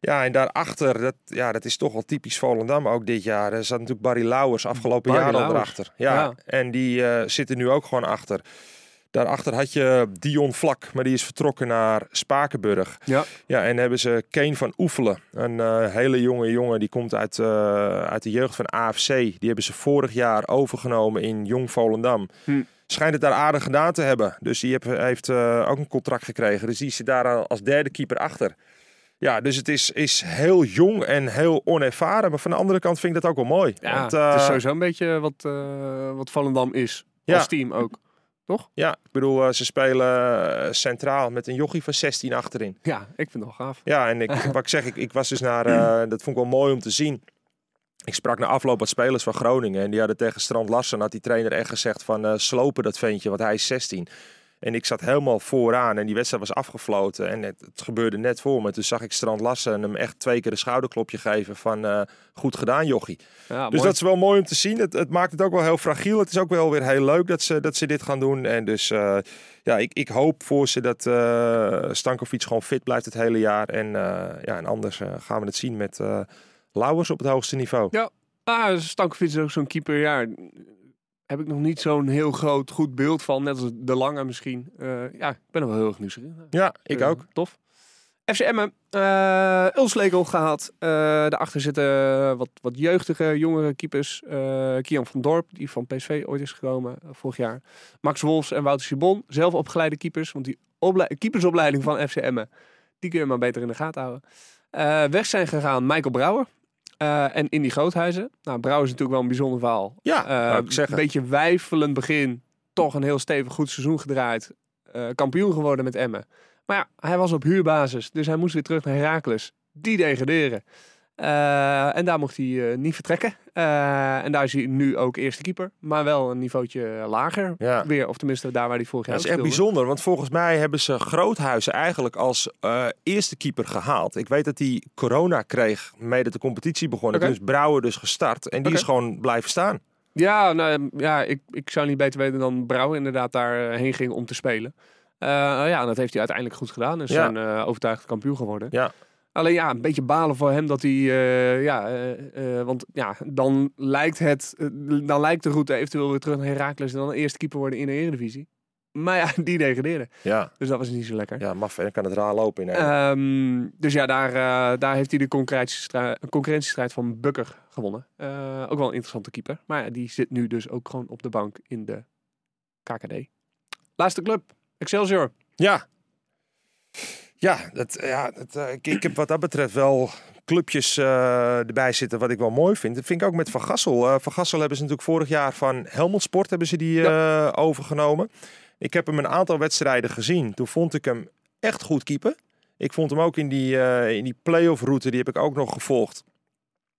Ja, en daarachter, dat, ja, dat is toch wel typisch Volendam ook dit jaar. Er zat natuurlijk Barry Lauwers afgelopen Barry jaar al erachter. Ja, Ja. en die eh, zitten nu ook gewoon achter. Daarachter had je Dion Vlak, maar die is vertrokken naar Spakenburg. Ja. Ja, en hebben ze Kane van Oefelen. Een eh, hele jonge jongen, die komt uit, eh, uit de jeugd van AFC. Die hebben ze vorig jaar overgenomen in Jong Volendam. Hm. Schijnt het daar aardig gedaan te hebben. Dus die heb- heeft ook een contract gekregen. Dus die zit daar al als derde keeper achter. Ja, dus het is, is heel jong en heel onervaren. Maar van de andere kant vind ik dat ook wel mooi. Ja, Want, het eh, is sowieso een beetje wat, eh, wat Volendam is. Ja. Als team ook. Ja, ik bedoel, eh, ze spelen eh, centraal met een jochie van 16 achterin. Ja, ik vind het wel gaaf. Ja, en ik, wat ik zeg, ik, ik was dus naar, eh, dat vond ik wel mooi om te zien. Ik sprak na afloop wat spelers van Groningen en die hadden tegen Strand Larsen, had die trainer echt gezegd van eh, slopen dat ventje, want hij is 16. En ik zat helemaal vooraan en die wedstrijd was afgefloten en het, het gebeurde net voor me. Toen zag ik Strand Larsen hem echt twee keer een schouderklopje geven van eh, goed gedaan jochie. Ja, Dus mooi. dat is wel mooi om te zien. Het, het maakt het ook wel heel fragiel. Het is ook wel weer heel leuk dat ze, dat ze dit gaan doen. En dus eh, ja, ik, ik hoop voor ze dat eh Stankovic gewoon fit blijft het hele jaar. En, ja, en anders gaan we het zien met Lauwers op het hoogste niveau. Ah, Stankovic is ook zo'n keeper. Ja, heb ik nog niet zo'n heel groot, goed beeld van. Net als de Lange misschien. Eh, ja, ik ben er wel heel erg nieuwsgierig. Ja, ik Eh, ook. Tof. FC Emmen, Ulslegel gehad. Eh daarachter zitten wat, wat jeugdige, jongere keepers. Kian van Dorp, die van PSV ooit is gekomen vorig jaar. Max Wolfs en Wouter Sibon, zelf opgeleide keepers. Want die oplei- keepersopleiding van FC Emmen, die kun je maar beter in de gaten houden. Weg zijn gegaan Michael Brouwer eh, en Indy Groothuizen. Nou, Brouwer is natuurlijk wel een bijzonder verhaal. Ja, Eh, zeggen. Een beetje wijfelend begin. Toch een heel stevig goed seizoen gedraaid. Eh, kampioen geworden met Emmen. Maar ja, hij was op huurbasis. Dus hij moest weer terug naar Heracles. Die degraderen. Eh, en daar mocht hij eh, niet vertrekken. Eh, en daar is hij nu ook eerste keeper. Maar wel een niveautje lager. Ja. Weer, of tenminste daar waar hij vorig jaar Dat is echt speelde. bijzonder, want volgens mij hebben ze Groothuizen eigenlijk als eerste keeper gehaald. Ik weet dat hij corona kreeg, mee dat de competitie begon. En Oké. toen is Brouwer dus gestart en die is gewoon blijven staan. Ja, nou, ja ik, ik zou niet beter weten dan Brouwer inderdaad daarheen ging om te spelen. Ja, en dat heeft hij uiteindelijk goed gedaan. En ze Ja. zijn overtuigd kampioen geworden. Ja. Alleen ja, een beetje balen voor hem dat hij, eh, ja, eh, eh, want ja, dan lijkt het, dan lijkt de route eventueel weer terug naar Heracles en dan eerste keeper worden in de Eredivisie. Maar ja, die degradeerde. Ja, Dus dat was niet zo lekker. ja maf, dan kan het raar lopen in. Ehm, dus ja, daar, daar heeft hij de concurrentiestrijd, concurrentiestrijd van Bukker gewonnen. Ook wel een interessante keeper. Maar ja, die zit nu dus ook gewoon op de bank in de KKD. Laatste club, Excelsior. Ja. Ja, dat, ja dat, eh, ik, ik heb wat dat betreft wel clubjes eh, erbij zitten wat ik wel mooi vind. Dat vind ik ook met Van Gassel. Eh, van Gassel hebben ze natuurlijk vorig jaar van Helmond Sport hebben ze die eh, overgenomen. Ik heb hem een aantal wedstrijden gezien. Toen vond ik hem echt goed keeper. Ik vond hem ook in die, eh, in die play-off route, die heb ik ook nog gevolgd.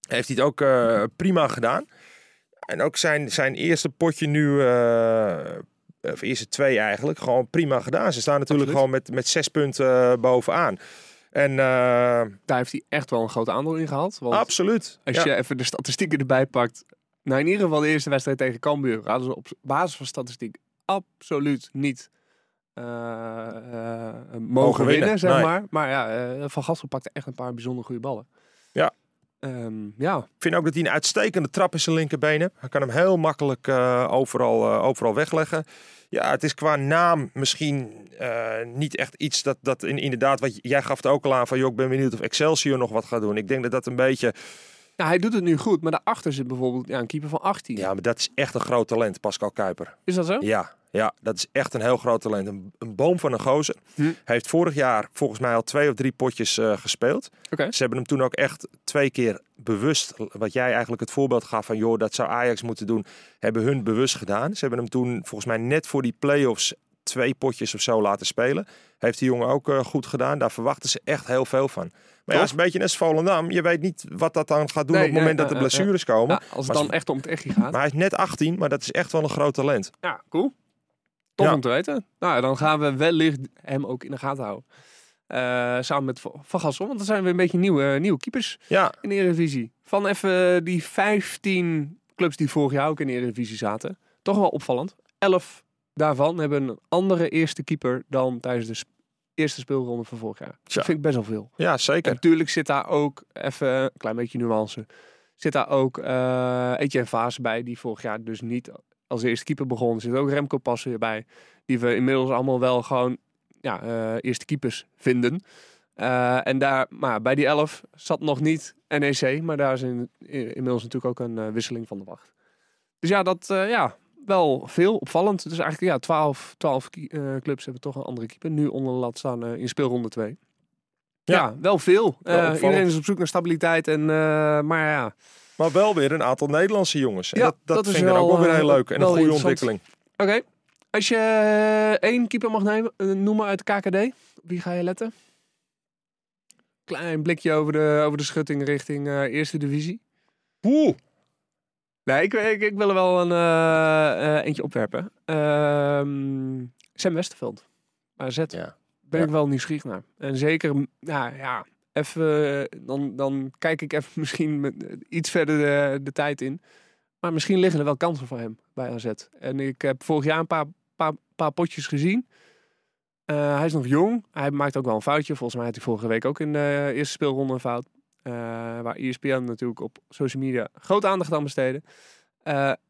heeft hij het ook eh, prima gedaan. En ook zijn, zijn eerste potje nu, eh, of eerste twee eigenlijk, gewoon prima gedaan. Ze staan natuurlijk Absoluut. gewoon met, met zes punten eh, bovenaan. En eh, Daar heeft hij echt wel een groot aandeel in gehad. Want absoluut. als Ja. je even de statistieken erbij pakt. Nou, in ieder geval de eerste wedstrijd tegen Cambuur. Hadden ze op basis van statistiek absoluut niet eh, mogen, winnen, winnen, zeg nee. maar. Maar ja, Van Gastel pakte echt een paar bijzonder goede ballen. Ehm, ja, Ik vind ook dat hij een uitstekende trap in zijn linkerbeen heeft. Hij kan hem heel makkelijk eh, overal, eh, overal wegleggen. Ja, het is qua naam misschien eh, niet echt iets dat, dat in, inderdaad, wat jij gaf het ook al aan van, joh, ik ben benieuwd of Excelsior nog wat gaat doen. Ik denk dat dat een beetje, Nou, hij doet het nu goed. Maar daarachter zit bijvoorbeeld ja, een keeper van 18. ja, maar dat is echt een groot talent, Pascal Kuiper. Is dat zo? Ja, ja, dat is echt een heel groot talent. Een, een boom van een gozer. Hm. Hij heeft vorig jaar volgens mij al twee of drie potjes eh, gespeeld. Ze hebben hem toen ook echt twee keer bewust, wat jij eigenlijk het voorbeeld gaf van, joh, dat zou Ajax moeten doen, hebben hun bewust gedaan. Ze hebben hem toen volgens mij net voor die play-offs twee potjes of zo laten spelen. Heeft die jongen ook eh, goed gedaan. Daar verwachten ze echt heel veel van. Maar ja, is een beetje net Volendam. Je weet niet wat dat dan gaat doen Nee, op het moment dat de ja. blessures komen. Ja, als het Maar dan echt om het echtje gaat. Maar hij is net 18, maar dat is echt wel een groot talent. Ja, cool. Tof Ja. om te weten. Nou, ja, dan gaan we wellicht hem ook in de gaten houden. Eh, samen met Va- Van Gassel, want dan zijn we een beetje nieuwe, nieuwe keepers Ja, in de Eredivisie. Van even die 15 clubs die vorig jaar ook in de Eredivisie zaten. Toch wel opvallend. 11 daarvan hebben een andere eerste keeper dan tijdens de eerste speelronde van vorig jaar. Tja. Dat vind ik best wel veel. ja zeker. En natuurlijk zit daar ook even een klein beetje nuance. Zit daar ook eh Etienne Vaas bij, die vorig jaar dus niet als eerste keeper begon. Zit ook Remco Passen weer bij, die we inmiddels allemaal wel gewoon ja, eh, eerste keepers vinden. Eh, en daar, maar bij die 11 zat nog niet NEC, maar daar is in, in- inmiddels natuurlijk ook een eh, wisseling van de wacht. Dus ja, dat ja, wel veel opvallend. Dus eigenlijk ja, 12, 12 kie- eh, clubs hebben toch een andere keeper nu onder de lat staan in speelronde 2. Ja, Ja. wel veel. Wel iedereen is op zoek naar stabiliteit. En, maar ja, Maar wel weer een aantal Nederlandse jongens. En Ja, dat, dat, dat vind ik ook wel weer heel eh, leuk. En een goede ontwikkeling. oké. Als je eh, één keeper mag nemen, eh, noemen uit de KKD, wie ga je letten? Klein blikje over de, over de schutting richting eh, eerste divisie. Oeh. Nee, ik, ik, ik wil er wel een eh, eh, eentje opwerpen. Ehm Sam Westerveld. AZ. Ja. Ben Ja. ik wel nieuwsgierig naar. En zeker, ja, ja even, eh, dan, dan kijk ik even misschien met, eh, iets verder de, de tijd in. Maar misschien liggen er wel kansen voor hem bij AZ. En ik heb vorig jaar een paar, paar, paar potjes gezien. Eh, hij is nog jong. Hij maakt ook wel een foutje. Volgens mij had hij vorige week ook in de eerste speelronde een fout. Waar ESPN natuurlijk op social media grote aandacht aan besteden.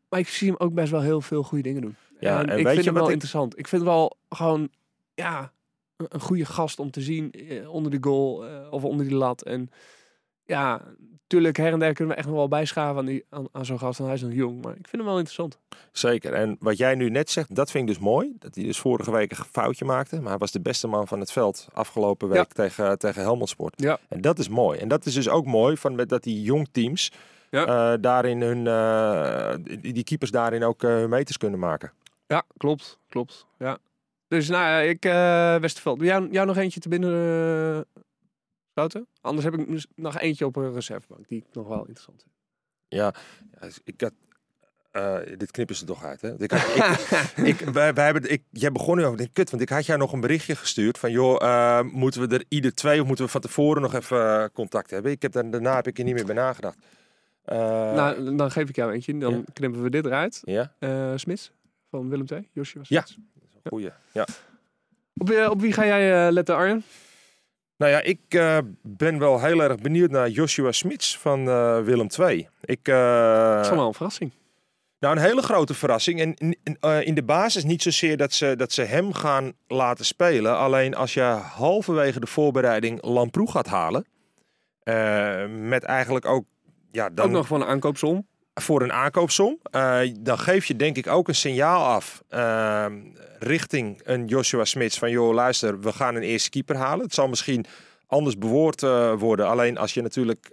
Maar ik zie hem ook best wel heel veel goede dingen doen. Ja, en en ik weet vind je hem wel ik- interessant. Ik vind wel gewoon, ja, een, goede gast om te zien eh, onder de goal eh, of onder die lat. En ja, natuurlijk her en der kunnen we echt nog wel bijschaven aan, die, aan, aan zo'n gast. En hij is nog jong, maar ik vind hem wel interessant. Zeker. En wat jij nu net zegt, dat vind ik dus mooi. Dat hij dus vorige week een foutje maakte. Maar hij was de beste man van het veld afgelopen week tegen, tegen Helmond Sport. Ja. En dat is mooi. En dat is dus ook mooi van met dat die jong teams Ja. eh, daarin hun, die, keepers daarin ook hun meters kunnen maken. Ja, klopt, klopt. Ja. Dus nou ja, ik, eh Westerveld. Jou, jou nog eentje te binnen schoten? Anders heb ik nog eentje op een reservebank die ik nog wel interessant vind. Ja, ja, ik had. eh, dit knippen ze toch uit, hè? Ik had, ik, ik, wij, wij hebben, ik, jij begon nu over, denk, kut, want ik had jou nog een berichtje gestuurd van, joh, moeten we er ieder twee of moeten we van tevoren nog even contact hebben? Ik heb daar, daarna heb ik er niet meer bij nagedacht. Nou, dan geef ik jou eentje. Dan ja. knippen we dit eruit. ja, Smits van Willem II. Joshua Ja. Goeie. Ja. Op, wie- op wie ga jij eh, letten, Arjen? Nou ja, ik eh, ben wel heel erg benieuwd naar Joshua Smits van eh, Willem II. Ik, eh, Dat is wel een verrassing. Nou, een hele grote verrassing. En in, eh, de basis niet zozeer dat ze, dat ze hem gaan laten spelen. Alleen als je halverwege de voorbereiding Lamproe gaat halen. eh, met eigenlijk ook... Ja, dan Ook nog van een aankoopsom. Voor een aankoopsom. eh, dan geef je denk ik ook een signaal af eh, richting een Joshua Smits. Van joh, luister, we gaan een eerste keeper halen. Het zal misschien anders bewoord eh, worden. Alleen als je natuurlijk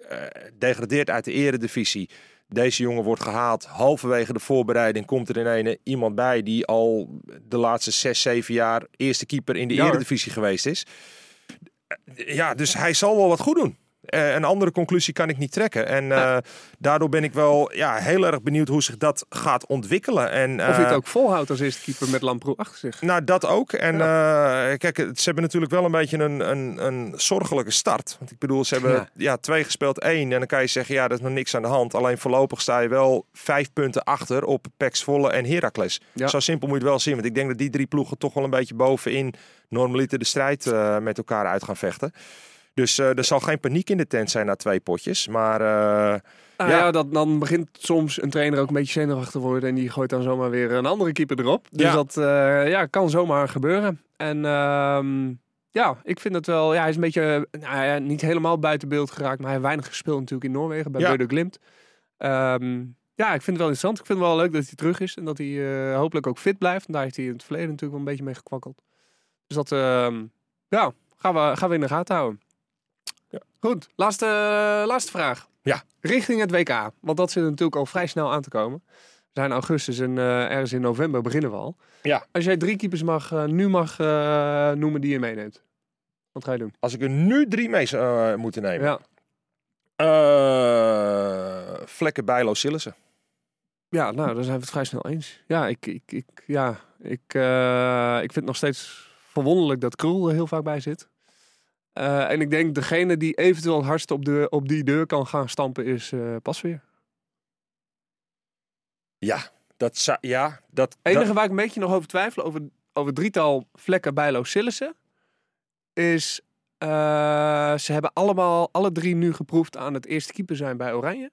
degradeert uit de eredivisie. Deze jongen wordt gehaald. Halverwege de voorbereiding komt er in iemand bij die al de laatste zes, zeven jaar eerste keeper in de Ja, hoor. eredivisie geweest is. Ja, dus hij zal wel wat goed doen. Eh, een andere conclusie kan ik niet trekken. En eh, daardoor ben ik wel ja, heel erg benieuwd hoe zich dat gaat ontwikkelen. En, Of je het eh, ook volhoudt als eerste keeper met Lamproe achter zich. Nou, dat ook. En kijk, ze hebben natuurlijk wel een beetje een, een, een zorgelijke start. Want ik bedoel, ze hebben Ja. ja. twee gespeeld, één. En dan kan je zeggen, ja, dat is nog niks aan de hand. Alleen voorlopig sta je wel vijf punten achter op Pax Volle en Heracles. Zo simpel moet je het wel zien. Want ik denk dat die drie ploegen toch wel een beetje bovenin normaliter de strijd met elkaar uit gaan vechten. Dus eh, er zal geen paniek in de tent zijn na twee potjes. Maar eh, Nou Ja. ja, dat, dan begint soms een trainer ook een beetje zenuwachtig te worden. En die gooit dan zomaar weer een andere keeper erop. Dus Ja. dat eh, ja, kan zomaar gebeuren. En ehm, ja, ik vind het wel... Ja, hij is een beetje nou ja, niet helemaal buiten beeld geraakt. Maar hij heeft weinig gespeeld natuurlijk in Noorwegen bij Ja. Bode Glimt. Ehm, ja, ik vind het wel interessant. Ik vind het wel leuk dat hij terug is. En dat hij hopelijk ook fit blijft. En daar heeft hij in het verleden natuurlijk wel een beetje mee gekwakkeld. Dus dat ehm, ja, gaan we, gaan we in de gaten houden. Goed, laatste, laatste vraag. Ja. Richting het WK. Want dat zit natuurlijk al vrij snel aan te komen. We zijn augustus en eh, ergens in november beginnen we al. Ja. Als jij drie keepers mag, eh, nu mag eh, noemen die je meeneemt. Wat ga je doen? als ik er nu drie mee zou eh, moeten nemen. Ja. Eh, Vlekken, Bijlo, Sillissen. Ja, nou, dan zijn we het vrij snel eens. Ja, ik, ik, ik, ja, ik, eh, ik vind het nog steeds verwonderlijk dat Krul er heel vaak bij zit. Eh, en ik denk degene die eventueel het hardst op, de, op die deur kan gaan stampen is eh Pasveer. Ja, dat zou, ja, dat, Het enige dat- waar ik een beetje nog over twijfel, over, over drietal vlekken bij Sillissen, is eh, ze hebben allemaal, alle drie nu geproefd aan het eerste keeper zijn bij Oranje.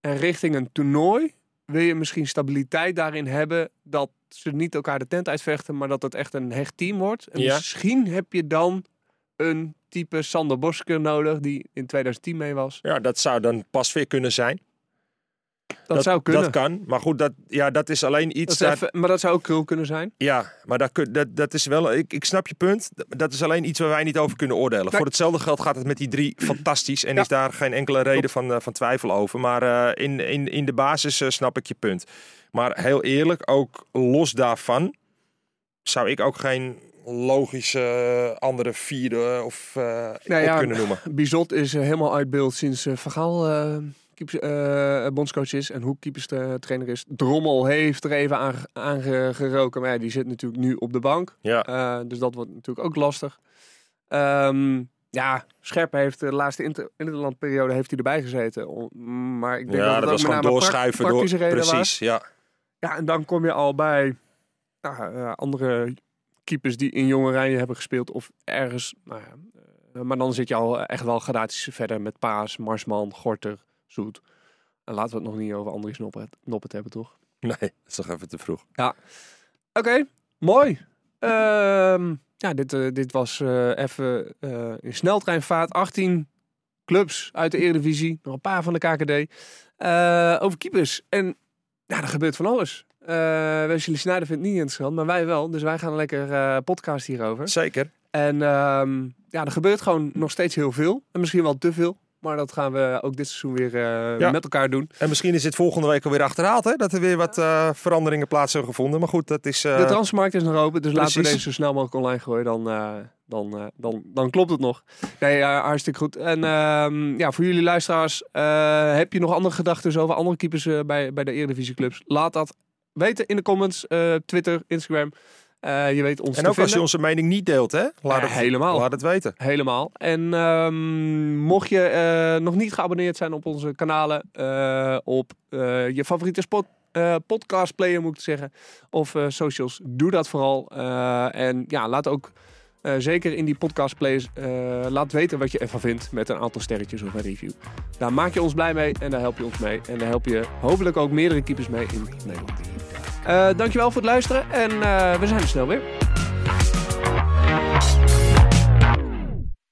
En richting een toernooi wil je misschien stabiliteit daarin hebben dat ze niet elkaar de tent uitvechten, maar dat het echt een hecht team wordt. En Ja. misschien heb je dan een type Sander Bosker nodig, die in 2010 mee was. ja, dat zou dan pas weer kunnen zijn. Dat, zou kunnen. Dat kan. Maar goed, dat, ja, dat is alleen iets. Dat is even- maar dat zou ook krul kunnen zijn. ja, maar dat, dat, dat is wel. Ik, ik snap je punt. Dat is alleen iets waar wij niet over kunnen oordelen. Nee. Voor hetzelfde geld gaat het met die drie fantastisch. En Ja. is daar geen enkele reden van, eh, van twijfel over. Maar eh, in, in, in de basis eh, snap ik je punt. Maar heel eerlijk, ook los daarvan. zou ik ook geen logische eh, andere vierde of eh Nou op ja, kunnen noemen. Bizot is helemaal uit beeld sinds Van Gaal eh, keepers- eh, bondscoach is en hoe keepers eh, trainer is. Drommel heeft er even aan, aangeroken, maar ja, die zit natuurlijk nu op de bank. Ja. Dus dat wordt natuurlijk ook lastig. Ehm, ja, Scherp heeft de laatste inter- interlandperiode heeft hij erbij gezeten. Maar ik denk dat, Ja, dat was gewoon doorschuiven door. was. Precies, ja. Ja, en dan kom je al bij nou, andere keepers die in jonge rijen hebben gespeeld of ergens. Nou ja, eh, maar dan zit je al echt wel gradaties verder met Paas, Marsman, Gorter, Zoet. En laten we het nog niet over Andries Noppert, Noppert hebben, toch? Nee, dat is toch even te vroeg. Oké, mooi. Ehm, ja, dit, eh, dit was eh, even eh, in sneltreinvaart. 18 clubs uit de Eredivisie. Nog een paar van de KKD. Eh, over keepers. En ja, er gebeurt van alles. Eh Wesley Sneijder vindt het niet interessant, maar wij wel. Dus wij gaan een lekker eh podcast hierover. Zeker. En ehm, ja, er gebeurt gewoon nog steeds heel veel. En misschien wel te veel. Maar dat gaan we ook dit seizoen weer eh, Ja. met elkaar doen. En misschien is dit volgende week alweer achterhaald, hè? Dat er weer wat eh, veranderingen plaats hebben gevonden. Maar goed, dat is... eh, De transfermarkt is nog open, dus laten we deze zo snel mogelijk online gooien. Dan, eh, dan, eh, dan, dan klopt het nog. Nee, hartstikke goed. En ehm, ja, voor jullie luisteraars, eh, heb je nog andere gedachten over andere keepers eh, bij, bij de Eredivisie clubs? Laat dat weten in de comments, eh, Twitter, Instagram. Eh, je weet ons en ook als je onze mening niet deelt, hè? Laat, Ja, het, helemaal. laat het weten. Helemaal. En ehm, mocht je eh, nog niet geabonneerd zijn op onze kanalen, eh, op eh, je favoriete spot, eh, podcast player moet ik zeggen, of eh, socials, doe dat vooral. Eh, en ja, laat ook eh, zeker in die podcast plays. Eh, laat weten wat je ervan vindt met een aantal sterretjes of een review. Daar maak je ons blij mee en daar help je ons mee. En daar help je hopelijk ook meerdere keepers mee in Nederland. Uh, dankjewel voor het luisteren en we zijn snel weer.